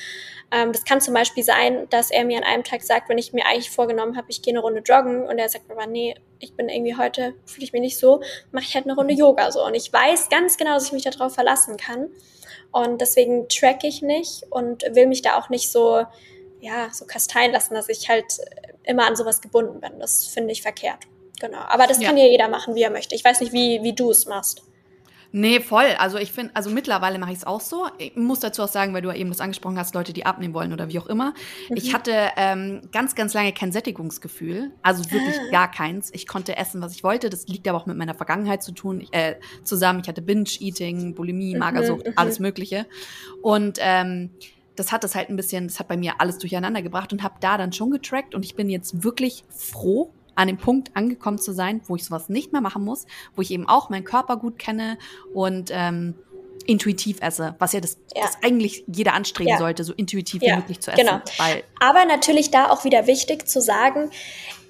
Speaker 3: Ähm, das kann zum Beispiel sein, dass er mir an einem Tag sagt, wenn ich mir eigentlich vorgenommen habe, ich gehe eine Runde joggen und er sagt aber, nee, ich bin irgendwie heute, fühle ich mich nicht so, mache ich halt eine Runde Yoga so. Und ich weiß ganz genau, dass ich mich darauf verlassen kann. Und deswegen track ich nicht und will mich da auch nicht so, ja, so kasteien lassen, dass ich halt immer an sowas gebunden bin. Das finde ich verkehrt. Genau. Aber das ja. kann ja jeder machen, wie er möchte. Ich weiß nicht, wie, wie du es machst.
Speaker 1: Nee, voll. Also ich finde, also mittlerweile mache ich es auch so. Ich muss dazu auch sagen, weil du ja eben das angesprochen hast, Leute, die abnehmen wollen oder wie auch immer. Mhm. Ich hatte ähm, ganz, ganz lange kein Sättigungsgefühl. Also wirklich ah. gar keins. Ich konnte essen, was ich wollte. Das liegt aber auch mit meiner Vergangenheit zu tun. Ich, äh, zusammen. Ich hatte Binge-Eating, Bulimie, mhm, Magersucht, mhm, alles Mögliche. Und ähm, das hat das halt ein bisschen, das hat bei mir alles durcheinander gebracht und habe da dann schon getrackt und ich bin jetzt wirklich froh, an dem Punkt angekommen zu sein, wo ich sowas nicht mehr machen muss, wo ich eben auch meinen Körper gut kenne und ähm, intuitiv esse, was ja das, ja. das eigentlich jeder anstreben ja. sollte, so intuitiv ja. wie möglich zu essen. Genau.
Speaker 3: Aber natürlich da auch wieder wichtig zu sagen,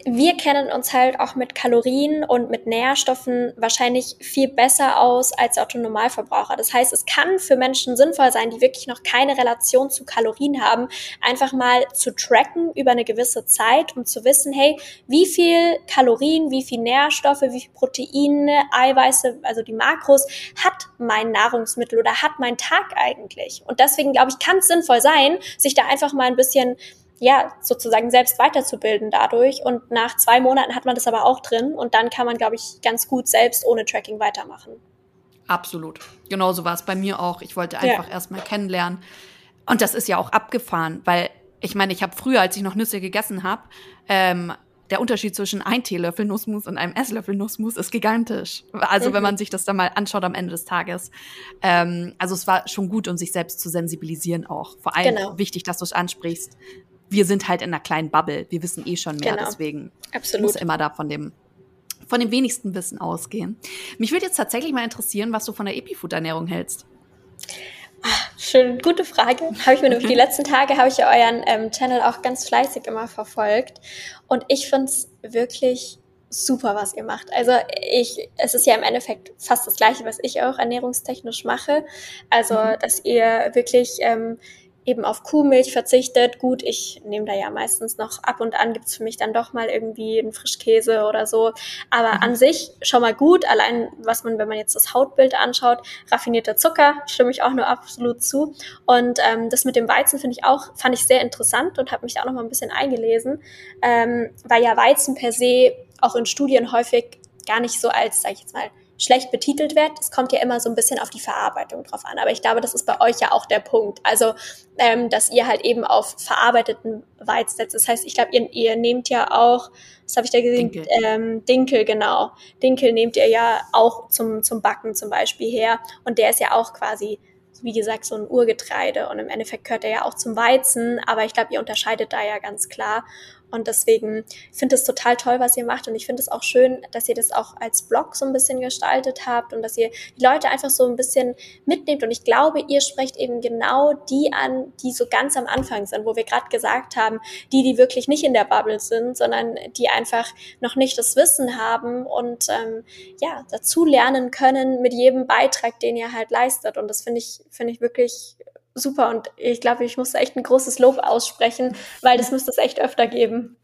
Speaker 3: wir kennen uns halt auch mit Kalorien und mit Nährstoffen wahrscheinlich viel besser aus als Autonormalverbraucher. Das heißt, es kann für Menschen sinnvoll sein, die wirklich noch keine Relation zu Kalorien haben, einfach mal zu tracken über eine gewisse Zeit, um zu wissen, hey, wie viel Kalorien, wie viel Nährstoffe, wie viel Proteine, Eiweiße, also die Makros hat mein Nahrungsmittel oder hat mein Tag eigentlich? Und deswegen glaube ich, kann es sinnvoll sein, sich da einfach mal ein bisschen ja, sozusagen selbst weiterzubilden dadurch. Und nach zwei Monaten hat man das aber auch drin und dann kann man, glaube ich, ganz gut selbst ohne Tracking weitermachen.
Speaker 1: Absolut. Genauso war es bei mir auch. Ich wollte einfach ja. erstmal kennenlernen. Und das ist ja auch abgefahren, weil ich meine, ich habe früher, als ich noch Nüsse gegessen habe, ähm, der Unterschied zwischen ein Teelöffel Nussmus und einem Esslöffel Nussmus ist gigantisch. Also mhm. wenn man sich das dann mal anschaut am Ende des Tages. Ähm, also es war schon gut, um sich selbst zu sensibilisieren auch. Vor allem genau. wichtig, dass du es ansprichst. Wir sind halt in einer kleinen Bubble. Wir wissen eh schon mehr, genau. deswegen Absolut. muss immer da von dem von dem wenigsten Wissen ausgehen. Mich würde jetzt tatsächlich mal interessieren, was du von der Epifood-Ernährung hältst.
Speaker 3: Schön, gute Frage. Habe ich mir nämlich die letzten Tage habe ich ja euren ähm, Channel auch ganz fleißig immer verfolgt und ich finde es wirklich super, was ihr macht. Also ich, es ist ja im Endeffekt fast das Gleiche, was ich auch ernährungstechnisch mache. Also mhm. dass ihr wirklich ähm, eben auf Kuhmilch verzichtet. Gut, ich nehme da ja meistens noch ab und an gibt's für mich dann doch mal irgendwie einen Frischkäse oder so. Aber mhm. an sich schon mal gut. Allein, was man, wenn man jetzt das Hautbild anschaut, raffinierter Zucker, stimme ich auch nur absolut zu. Und ähm, das mit dem Weizen finde ich auch, fand ich sehr interessant und habe mich da auch noch mal ein bisschen eingelesen, ähm, weil ja Weizen per se auch in Studien häufig gar nicht so als, sag ich jetzt mal, schlecht betitelt wird. Es kommt ja immer so ein bisschen auf die Verarbeitung drauf an. Aber ich glaube, das ist bei euch ja auch der Punkt. Also, ähm, dass ihr halt eben auf verarbeiteten Weizen setzt. Das heißt, ich glaube, ihr, ihr nehmt ja auch, was habe ich da gesehen? Dinkel. Ähm, Dinkel, genau. Dinkel nehmt ihr ja auch zum, zum Backen zum Beispiel her. Und der ist ja auch quasi wie gesagt, so ein Urgetreide und im Endeffekt gehört er ja auch zum Weizen, aber ich glaube, ihr unterscheidet da ja ganz klar. Und deswegen finde ich es total toll, was ihr macht. Und ich finde es auch schön, dass ihr das auch als Blog so ein bisschen gestaltet habt und dass ihr die Leute einfach so ein bisschen mitnehmt. Und ich glaube, ihr sprecht eben genau die an, die so ganz am Anfang sind, wo wir gerade gesagt haben, die, die wirklich nicht in der Bubble sind, sondern die einfach noch nicht das Wissen haben und ähm, ja, dazu lernen können mit jedem Beitrag, den ihr halt leistet. Und das finde ich, finde ich wirklich super und ich glaube, ich muss echt ein großes Lob aussprechen, weil das müsste es echt öfter geben.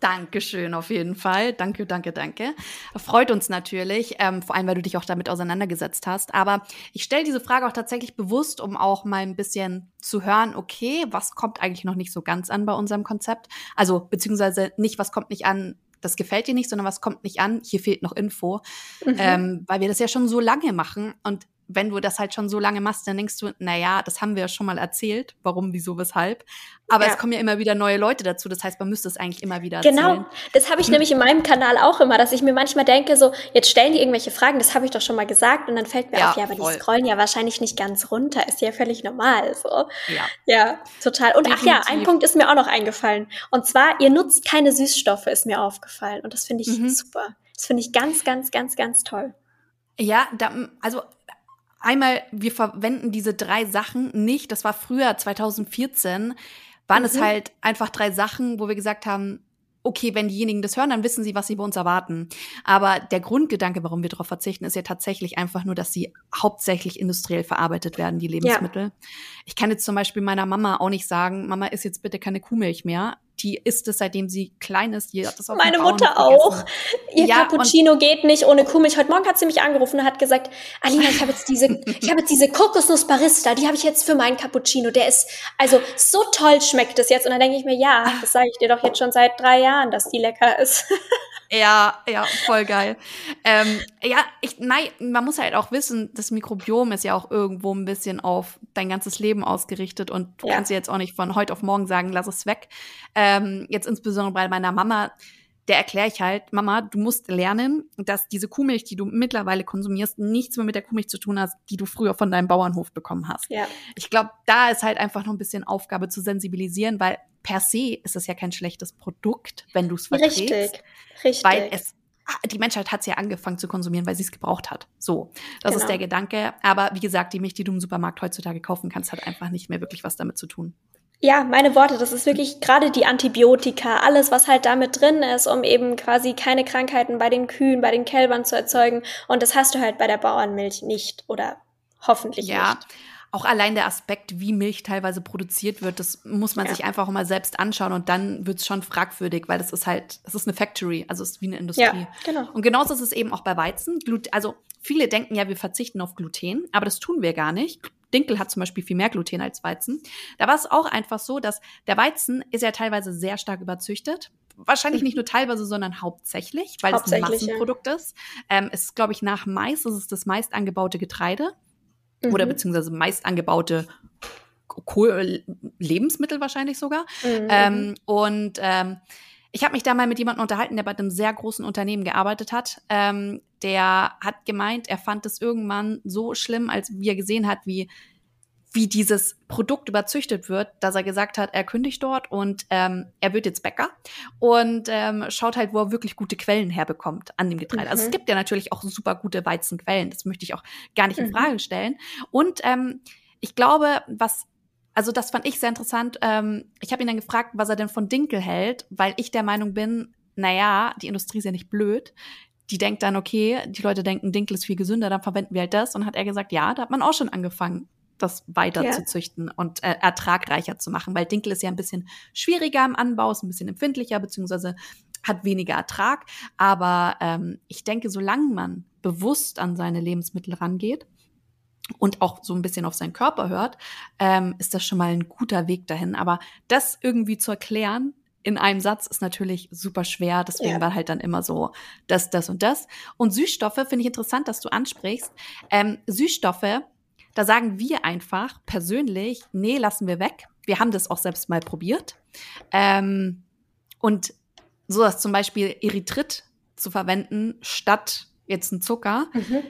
Speaker 1: Dankeschön, auf jeden Fall. Danke, danke, danke. Freut uns natürlich, ähm, vor allem, weil du dich auch damit auseinandergesetzt hast. Aber ich stelle diese Frage auch tatsächlich bewusst, um auch mal ein bisschen zu hören, okay, was kommt eigentlich noch nicht so ganz an bei unserem Konzept? Also, beziehungsweise nicht, was kommt nicht an, das gefällt dir nicht, sondern was kommt nicht an, hier fehlt noch Info. Mhm. Ähm, weil wir das ja schon so lange machen. Und wenn du das halt schon so lange machst, dann denkst du, na ja, das haben wir ja schon mal erzählt, warum, wieso, weshalb. Aber ja. es kommen ja immer wieder neue Leute dazu, das heißt, man müsste es eigentlich immer wieder
Speaker 3: genau. erzählen. Genau, das habe ich nämlich in meinem Kanal auch immer, dass ich mir manchmal denke, so, jetzt stellen die irgendwelche Fragen, das habe ich doch schon mal gesagt und dann fällt mir ja, auf, ja, aber voll. die scrollen ja wahrscheinlich nicht ganz runter, ist ja völlig normal, so. Ja. Ja, total. Und Definitiv. ach ja, ein Punkt ist mir auch noch eingefallen. Und zwar, ihr nutzt keine Süßstoffe, ist mir aufgefallen und das finde ich mhm. super. Das finde ich ganz, ganz, ganz, ganz toll.
Speaker 1: Ja, da, also einmal, wir verwenden diese drei Sachen nicht. Das war früher, 2014, waren mhm. es halt einfach drei Sachen, wo wir gesagt haben, okay, wenn diejenigen das hören, dann wissen sie, was sie bei uns erwarten. Aber der Grundgedanke, warum wir darauf verzichten, ist ja tatsächlich einfach nur, dass sie hauptsächlich industriell verarbeitet werden, die Lebensmittel. Ja. Ich kann jetzt zum Beispiel meiner Mama auch nicht sagen, Mama, isst jetzt bitte keine Kuhmilch mehr die isst es, seitdem sie klein ist. Die
Speaker 3: hat das auf Meine Mutter auch. Ihr ja, Cappuccino geht nicht ohne Kuhmilch. Heute Morgen hat sie mich angerufen und hat gesagt, Alina, ich habe jetzt diese, <laughs> ich habe jetzt diese Kokosnuss Barista, die habe ich jetzt für meinen Cappuccino. Der ist, also so toll schmeckt es jetzt. Und dann denke ich mir, ja, das sage ich dir doch jetzt schon seit drei Jahren, dass die lecker ist. <laughs>
Speaker 1: Ja, ja, voll geil. Ähm, ja, ich, nein, man muss halt auch wissen, das Mikrobiom ist ja auch irgendwo ein bisschen auf dein ganzes Leben ausgerichtet und du ja. kannst jetzt auch nicht von heute auf morgen sagen, lass es weg. Ähm, jetzt insbesondere bei meiner Mama, der erkläre ich halt, Mama, du musst lernen, dass diese Kuhmilch, die du mittlerweile konsumierst, nichts mehr mit der Kuhmilch zu tun hat, die du früher von deinem Bauernhof bekommen hast. Ja. Ich glaube, da ist halt einfach noch ein bisschen Aufgabe zu sensibilisieren, weil per se ist es ja kein schlechtes Produkt, wenn du es verträgst. Richtig, richtig. Weil es die Menschheit hat es ja angefangen zu konsumieren, weil sie es gebraucht hat. So, das genau. ist der Gedanke. Aber wie gesagt, die Milch, die du im Supermarkt heutzutage kaufen kannst, hat einfach nicht mehr wirklich was damit zu tun.
Speaker 3: Ja, meine Worte, das ist wirklich gerade die Antibiotika, alles, was halt damit drin ist, um eben quasi keine Krankheiten bei den Kühen, bei den Kälbern zu erzeugen. Und das hast du halt bei der Bauernmilch nicht oder hoffentlich ja. nicht
Speaker 1: auch allein der Aspekt, wie Milch teilweise produziert wird, das muss man ja. sich einfach mal selbst anschauen und dann wird es schon fragwürdig, weil das ist halt, es ist eine Factory, also es ist wie eine Industrie. Ja, genau. Und genauso ist es eben auch bei Weizen. Also viele denken ja, wir verzichten auf Gluten, aber das tun wir gar nicht. Dinkel hat zum Beispiel viel mehr Gluten als Weizen. Da war es auch einfach so, dass der Weizen ist ja teilweise sehr stark überzüchtet. Wahrscheinlich nicht nur teilweise, sondern hauptsächlich, weil hauptsächlich, es ein Massenprodukt ja. ist. Ähm, es ist, glaube ich, nach Mais, das ist das meist angebaute Getreide mhm. oder beziehungsweise meist angebaute Kohl Lebensmittel wahrscheinlich sogar. Mhm. Ähm, und ähm, ich habe mich da mal mit jemandem unterhalten, der bei einem sehr großen Unternehmen gearbeitet hat. Ähm, der hat gemeint, er fand es irgendwann so schlimm, als wie er gesehen hat, wie wie dieses Produkt überzüchtet wird, dass er gesagt hat, er kündigt dort und ähm, er wird jetzt Bäcker und ähm, schaut halt, wo er wirklich gute Quellen herbekommt an dem Getreide. Mhm. Also es mhm. gibt ja natürlich auch super gute Weizenquellen, das möchte ich auch gar nicht in mhm. Frage stellen. Und ähm, ich glaube, was also das fand ich sehr interessant. Ähm, ich habe ihn dann gefragt, was er denn von Dinkel hält, weil ich der Meinung bin, naja, die Industrie ist ja nicht blöd. Die denkt dann, okay, die Leute denken, Dinkel ist viel gesünder, dann verwenden wir halt das. Und hat er gesagt, ja, da hat man auch schon angefangen, das weiter ja. zu züchten und äh, ertragreicher zu machen, weil Dinkel ist ja ein bisschen schwieriger im Anbau, ist ein bisschen empfindlicher, beziehungsweise hat weniger Ertrag. Aber ähm, ich denke, solange man bewusst an seine Lebensmittel rangeht, und auch so ein bisschen auf seinen Körper hört, ähm, ist das schon mal ein guter Weg dahin. Aber das irgendwie zu erklären in einem Satz ist natürlich super schwer. Deswegen ja. war halt dann immer so das, das und das. Und Süßstoffe finde ich interessant, dass du ansprichst. Ähm, Süßstoffe, da sagen wir einfach persönlich, nee, lassen wir weg. Wir haben das auch selbst mal probiert. Ähm, und so dass zum Beispiel Erythrit zu verwenden statt jetzt ein Zucker. Mhm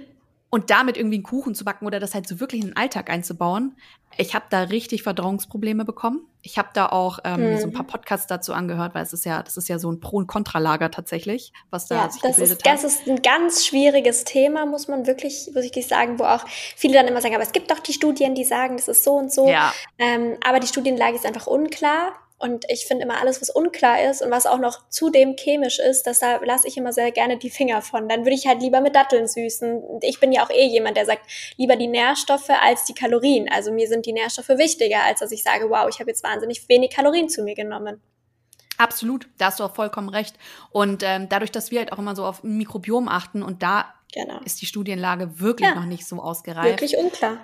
Speaker 1: und damit irgendwie einen Kuchen zu backen oder das halt so wirklich in den Alltag einzubauen. Ich habe da richtig Verdauungsprobleme bekommen. Ich habe da auch ähm, mhm. so ein paar Podcasts dazu angehört, weil es ist ja, das ist ja so ein Pro- und Kontralager tatsächlich, was da ja, sich
Speaker 3: das
Speaker 1: gebildet
Speaker 3: ist, hat. Das ist ein ganz schwieriges Thema, muss man wirklich, muss ich sagen, wo auch viele dann immer sagen, aber es gibt doch die Studien, die sagen, das ist so und so. Ja. Ähm, aber die Studienlage ist einfach unklar. Und ich finde immer alles, was unklar ist und was auch noch zudem chemisch ist, dass da lasse ich immer sehr gerne die Finger von. Dann würde ich halt lieber mit Datteln süßen. Ich bin ja auch eh jemand, der sagt, lieber die Nährstoffe als die Kalorien. Also mir sind die Nährstoffe wichtiger, als dass ich sage, wow, ich habe jetzt wahnsinnig wenig Kalorien zu mir genommen.
Speaker 1: Absolut, da hast du auch vollkommen recht. Und ähm, dadurch, dass wir halt auch immer so auf Mikrobiom achten und da genau. ist die Studienlage wirklich ja, noch nicht so ausgereift.
Speaker 3: Wirklich unklar.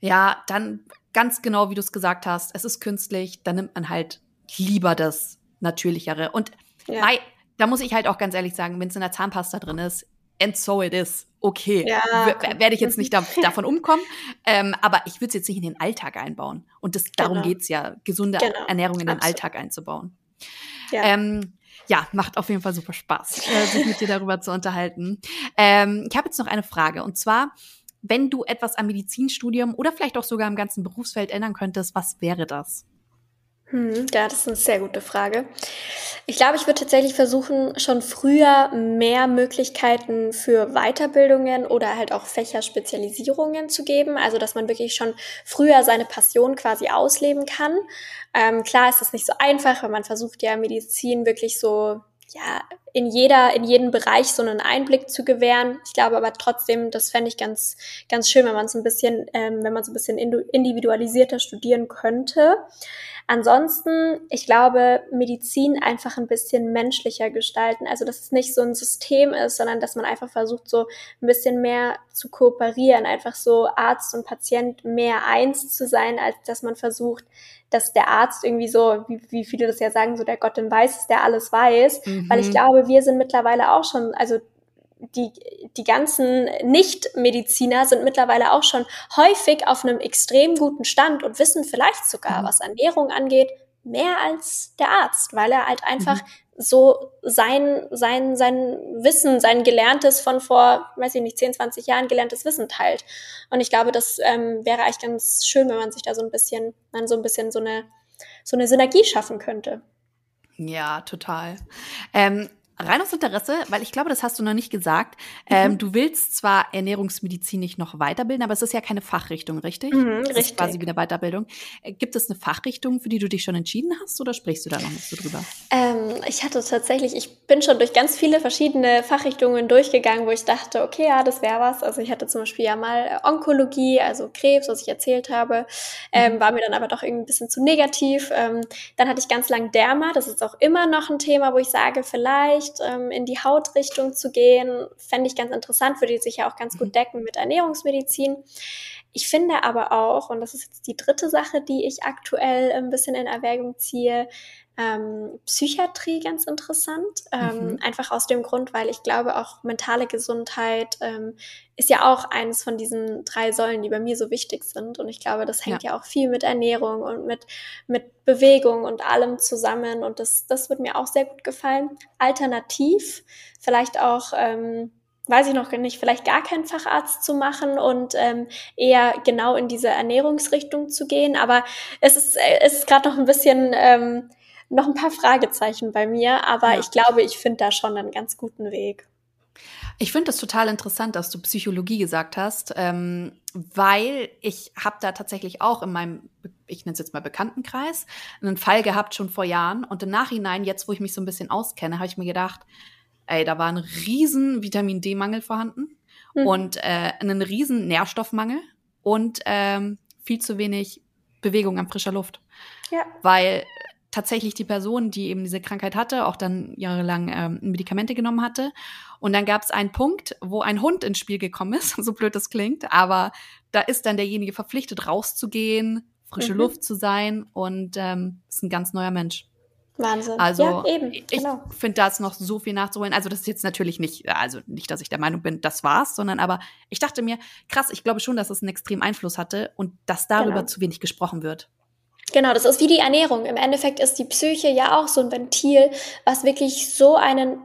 Speaker 1: Ja, dann ganz genau, wie du es gesagt hast, es ist künstlich, dann nimmt man halt lieber das Natürlichere. Und ja. Mei, da muss ich halt auch ganz ehrlich sagen, wenn es in der Zahnpasta drin ist, and so it is. Okay, ja, werde ich jetzt nicht da, <laughs> davon umkommen, ähm, aber ich würde es jetzt nicht in den Alltag einbauen. Und das, darum genau. geht's ja, gesunde genau. Ernährung in den Absolut. Alltag einzubauen. Ja. Ähm, ja, macht auf jeden Fall super Spaß, äh, sich mit dir darüber zu unterhalten. Ähm, ich habe jetzt noch eine Frage und zwar, wenn du etwas am Medizinstudium oder vielleicht auch sogar im ganzen Berufsfeld ändern könntest, was wäre das?
Speaker 3: Hm, ja, das ist eine sehr gute Frage. Ich glaube, ich würde tatsächlich versuchen, schon früher mehr Möglichkeiten für Weiterbildungen oder halt auch Fächerspezialisierungen zu geben. Also, dass man wirklich schon früher seine Passion quasi ausleben kann. Ähm, klar ist das nicht so einfach, weil man versucht ja Medizin wirklich so ja, in jeder, in jeden Bereich so einen Einblick zu gewähren. Ich glaube aber trotzdem, das fände ich ganz, ganz schön, wenn man es ein bisschen, ähm, wenn man es ein bisschen individualisierter studieren könnte. Ansonsten, ich glaube, Medizin einfach ein bisschen menschlicher gestalten. Also, dass es nicht so ein System ist, sondern dass man einfach versucht, so ein bisschen mehr zu kooperieren, einfach so Arzt und Patient mehr eins zu sein, als dass man versucht, dass der Arzt irgendwie so, wie, wie viele das ja sagen, so der Gott im Weiß ist, der alles weiß. Mhm. Weil ich mhm. Glaube, wir sind mittlerweile auch schon, also die, die ganzen Nicht-Mediziner sind mittlerweile auch schon häufig auf einem extrem guten Stand und wissen vielleicht sogar, mhm. was Ernährung angeht, mehr als der Arzt, weil er halt einfach mhm. so sein, sein, sein Wissen, sein gelerntes von vor, weiß ich nicht, 10, 20 Jahren gelerntes Wissen teilt. Und ich glaube, das ähm, wäre eigentlich ganz schön, wenn man sich da so ein bisschen, dann so ein bisschen so eine, so eine Synergie schaffen könnte.
Speaker 1: Ja, total. Ähm, rein aus Interesse, weil ich glaube, das hast du noch nicht gesagt. Mhm. Ähm, du willst zwar Ernährungsmedizin nicht noch weiterbilden, aber es ist ja keine Fachrichtung, richtig?
Speaker 3: Mhm,
Speaker 1: das
Speaker 3: richtig.
Speaker 1: Ist quasi wie eine Weiterbildung. Äh, gibt es eine Fachrichtung, für die du dich schon entschieden hast oder sprichst du da noch nicht so drüber?
Speaker 3: Ähm, ich hatte tatsächlich, ich bin schon durch ganz viele verschiedene Fachrichtungen durchgegangen, wo ich dachte, okay, ja, das wäre was. Also ich hatte zum Beispiel ja mal Onkologie, also Krebs, was ich erzählt habe, ähm, mhm. war mir dann aber doch irgendwie ein bisschen zu negativ. Ähm, dann hatte ich ganz lang Derma, das ist auch immer noch ein Thema, wo ich sage, vielleicht vielleicht ähm, in die Hautrichtung zu gehen, fände ich ganz interessant, würde sich ja auch ganz gut mhm. decken mit Ernährungsmedizin. ich finde aber auch, und das ist jetzt die dritte Sache, die ich aktuell ein bisschen in Erwägung ziehe, ähm, Psychiatrie ganz interessant. Ähm, mhm. Einfach aus dem Grund, weil ich glaube, auch mentale Gesundheit ähm, ist ja auch eines von diesen drei Säulen, die bei mir so wichtig sind. Und ich glaube, das hängt ja, ja auch viel mit Ernährung und mit, mit Bewegung und allem zusammen. Und das, das wird mir auch sehr gut gefallen. Alternativ, vielleicht auch. Ähm, weiß ich noch nicht, vielleicht gar keinen Facharzt zu machen und ähm, eher genau in diese Ernährungsrichtung zu gehen. Aber es ist, es ist gerade noch ein bisschen ähm, noch ein paar Fragezeichen bei mir, aber ja. ich glaube, ich finde da schon einen ganz guten Weg.
Speaker 1: Ich finde es total interessant, dass du Psychologie gesagt hast, ähm, weil ich habe da tatsächlich auch in meinem, ich nenne es jetzt mal Bekanntenkreis, einen Fall gehabt schon vor Jahren und im Nachhinein, jetzt wo ich mich so ein bisschen auskenne, habe ich mir gedacht, ey, da war ein riesen Vitamin D-Mangel vorhanden mhm. und äh, einen riesen Nährstoffmangel und ähm, viel zu wenig Bewegung an frischer Luft. Ja. Weil tatsächlich die Person, die eben diese Krankheit hatte, auch dann jahrelang ähm, Medikamente genommen hatte. Und dann gab es einen Punkt, wo ein Hund ins Spiel gekommen ist, <laughs> so blöd das klingt, aber da ist dann derjenige verpflichtet, rauszugehen, frische mhm. Luft zu sein und ähm, ist ein ganz neuer Mensch.
Speaker 3: Wahnsinn.
Speaker 1: Also ja, eben, genau. ich finde da ist noch so viel nachzuholen. Also das ist jetzt natürlich nicht, also nicht, dass ich der Meinung bin, das war's, sondern aber ich dachte mir, krass, ich glaube schon, dass es einen extremen Einfluss hatte und dass darüber genau. zu wenig gesprochen wird.
Speaker 3: Genau, das ist wie die Ernährung. Im Endeffekt ist die Psyche ja auch so ein Ventil, was wirklich so einen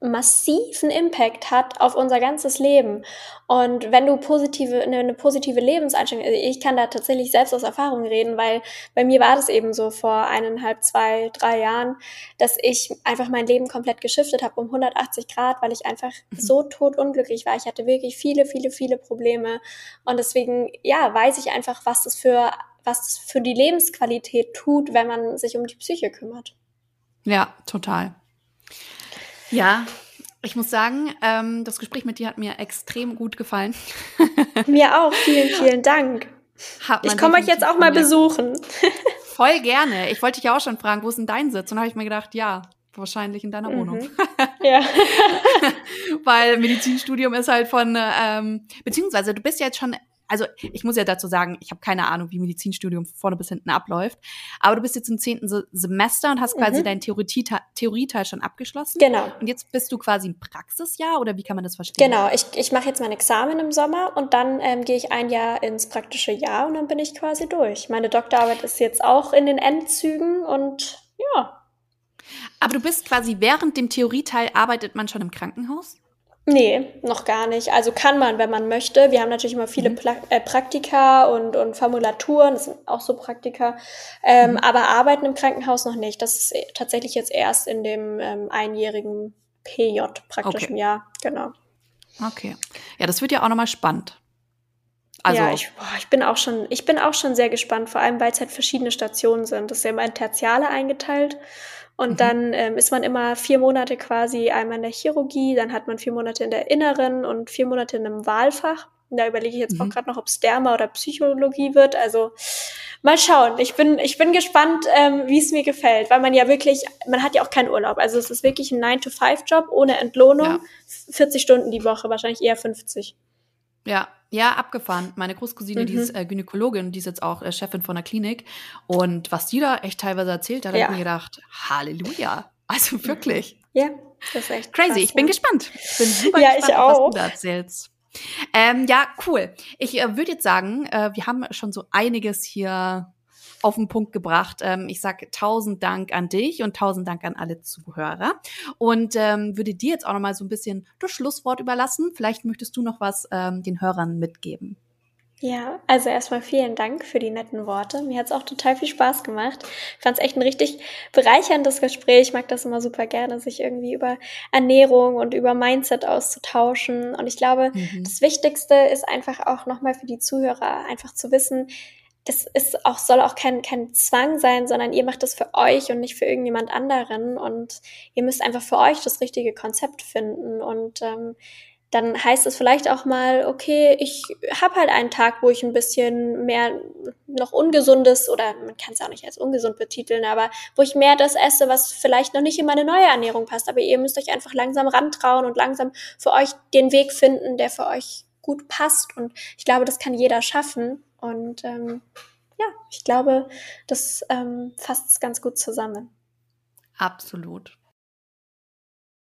Speaker 3: massiven Impact hat auf unser ganzes Leben. Und wenn du positive, eine, eine, positive Lebenseinstellung, also ich kann da tatsächlich selbst aus Erfahrung reden, weil bei mir war das eben so vor eineinhalb, zwei, drei Jahren, dass ich einfach mein Leben komplett geschiftet habe um 180 Grad, weil ich einfach mhm. so totunglücklich war. Ich hatte wirklich viele, viele, viele Probleme. Und deswegen, ja, weiß ich einfach, was das für was das für die Lebensqualität tut, wenn man sich um die Psyche kümmert.
Speaker 1: Ja, total. Ja, ich muss sagen, ähm, das Gespräch mit dir hat mir extrem gut gefallen. <laughs>
Speaker 3: mir auch. Vielen, vielen Dank. ich komme euch jetzt auch mal besuchen. <laughs>
Speaker 1: Voll gerne. Ich wollte dich ja auch schon fragen, wo ist denn dein Sitz? Und dann habe ich mir gedacht, ja, wahrscheinlich in deiner mhm. Wohnung. <laughs> ja. Weil Medizinstudium ist halt von, ähm, beziehungsweise du bist ja jetzt schon also ich muss ja dazu sagen, ich habe keine Ahnung, wie Medizinstudium vorne bis hinten abläuft. Aber du bist jetzt im zehnten Semester und hast quasi mhm. deinen Theorieteil, Theorieteil schon abgeschlossen.
Speaker 3: Genau.
Speaker 1: Und jetzt bist du quasi im Praxisjahr oder wie kann man das verstehen?
Speaker 3: Genau, ich, ich mache jetzt mein Examen im Sommer und dann ähm, gehe ich ein Jahr ins praktische Jahr und dann bin ich quasi durch. Meine Doktorarbeit ist jetzt auch in den Endzügen und ja.
Speaker 1: Aber du bist quasi während dem Theorieteil arbeitet man schon im Krankenhaus?
Speaker 3: Nee, noch gar nicht. Also kann man, wenn man möchte. Wir haben natürlich immer viele mhm. äh, Praktika und, und Formulaturen, das sind auch so Praktika. Ähm, mhm. Aber arbeiten im Krankenhaus noch nicht. Das ist tatsächlich jetzt erst in dem ähm, einjährigen PJ praktischen okay. Jahr. Genau.
Speaker 1: Okay. Ja, das wird ja auch nochmal spannend.
Speaker 3: Also, ja, ich, boah, ich, bin auch schon, ich bin auch schon sehr gespannt, vor allem weil es halt verschiedene Stationen sind. Das ist ja immer in Tertiale eingeteilt. Und mhm. dann ähm, ist man immer vier Monate quasi einmal in der Chirurgie, dann hat man vier Monate in der Inneren und vier Monate in einem Wahlfach. Und da überlege ich jetzt mhm. auch gerade noch, ob es Derma oder Psychologie wird. Also mal schauen. Ich bin, ich bin gespannt, ähm, wie es mir gefällt, weil man ja wirklich, man hat ja auch keinen Urlaub. Also es ist wirklich ein 9-to-5-Job ohne Entlohnung, ja. 40 Stunden die Woche, wahrscheinlich eher 50.
Speaker 1: Ja, ja, abgefahren. Meine Großcousine, mhm. die ist äh, Gynäkologin, die ist jetzt auch äh, Chefin von der Klinik. Und was die da echt teilweise erzählt hat, ja. habe ich mir gedacht, Halleluja. Also wirklich.
Speaker 3: Ja, das ist echt
Speaker 1: crazy. Krass, ich bin ja. gespannt. Bin super ja, gespannt, ich auch. was du da erzählst. Ähm, ja, cool. Ich äh, würde jetzt sagen, äh, wir haben schon so einiges hier auf den Punkt gebracht. Ähm, ich sage tausend Dank an dich und tausend Dank an alle Zuhörer und ähm, würde dir jetzt auch noch mal so ein bisschen das Schlusswort überlassen. Vielleicht möchtest du noch was ähm, den Hörern mitgeben.
Speaker 3: Ja, also erstmal vielen Dank für die netten Worte. Mir hat es auch total viel Spaß gemacht. Ich fand es echt ein richtig bereicherndes Gespräch. Ich mag das immer super gerne, sich irgendwie über Ernährung und über Mindset auszutauschen. Und ich glaube, mhm. das Wichtigste ist einfach auch nochmal für die Zuhörer einfach zu wissen, das ist auch, soll auch kein, kein Zwang sein, sondern ihr macht das für euch und nicht für irgendjemand anderen und ihr müsst einfach für euch das richtige Konzept finden und ähm, dann heißt es vielleicht auch mal, okay, ich habe halt einen Tag, wo ich ein bisschen mehr noch ungesundes oder man kann es auch nicht als ungesund betiteln, aber wo ich mehr das esse, was vielleicht noch nicht in meine neue Ernährung passt. Aber ihr müsst euch einfach langsam rantrauen und langsam für euch den Weg finden, der für euch gut passt. Und ich glaube, das kann jeder schaffen. Und ähm, ja, ich glaube, das ähm, fasst es ganz gut zusammen.
Speaker 1: Absolut.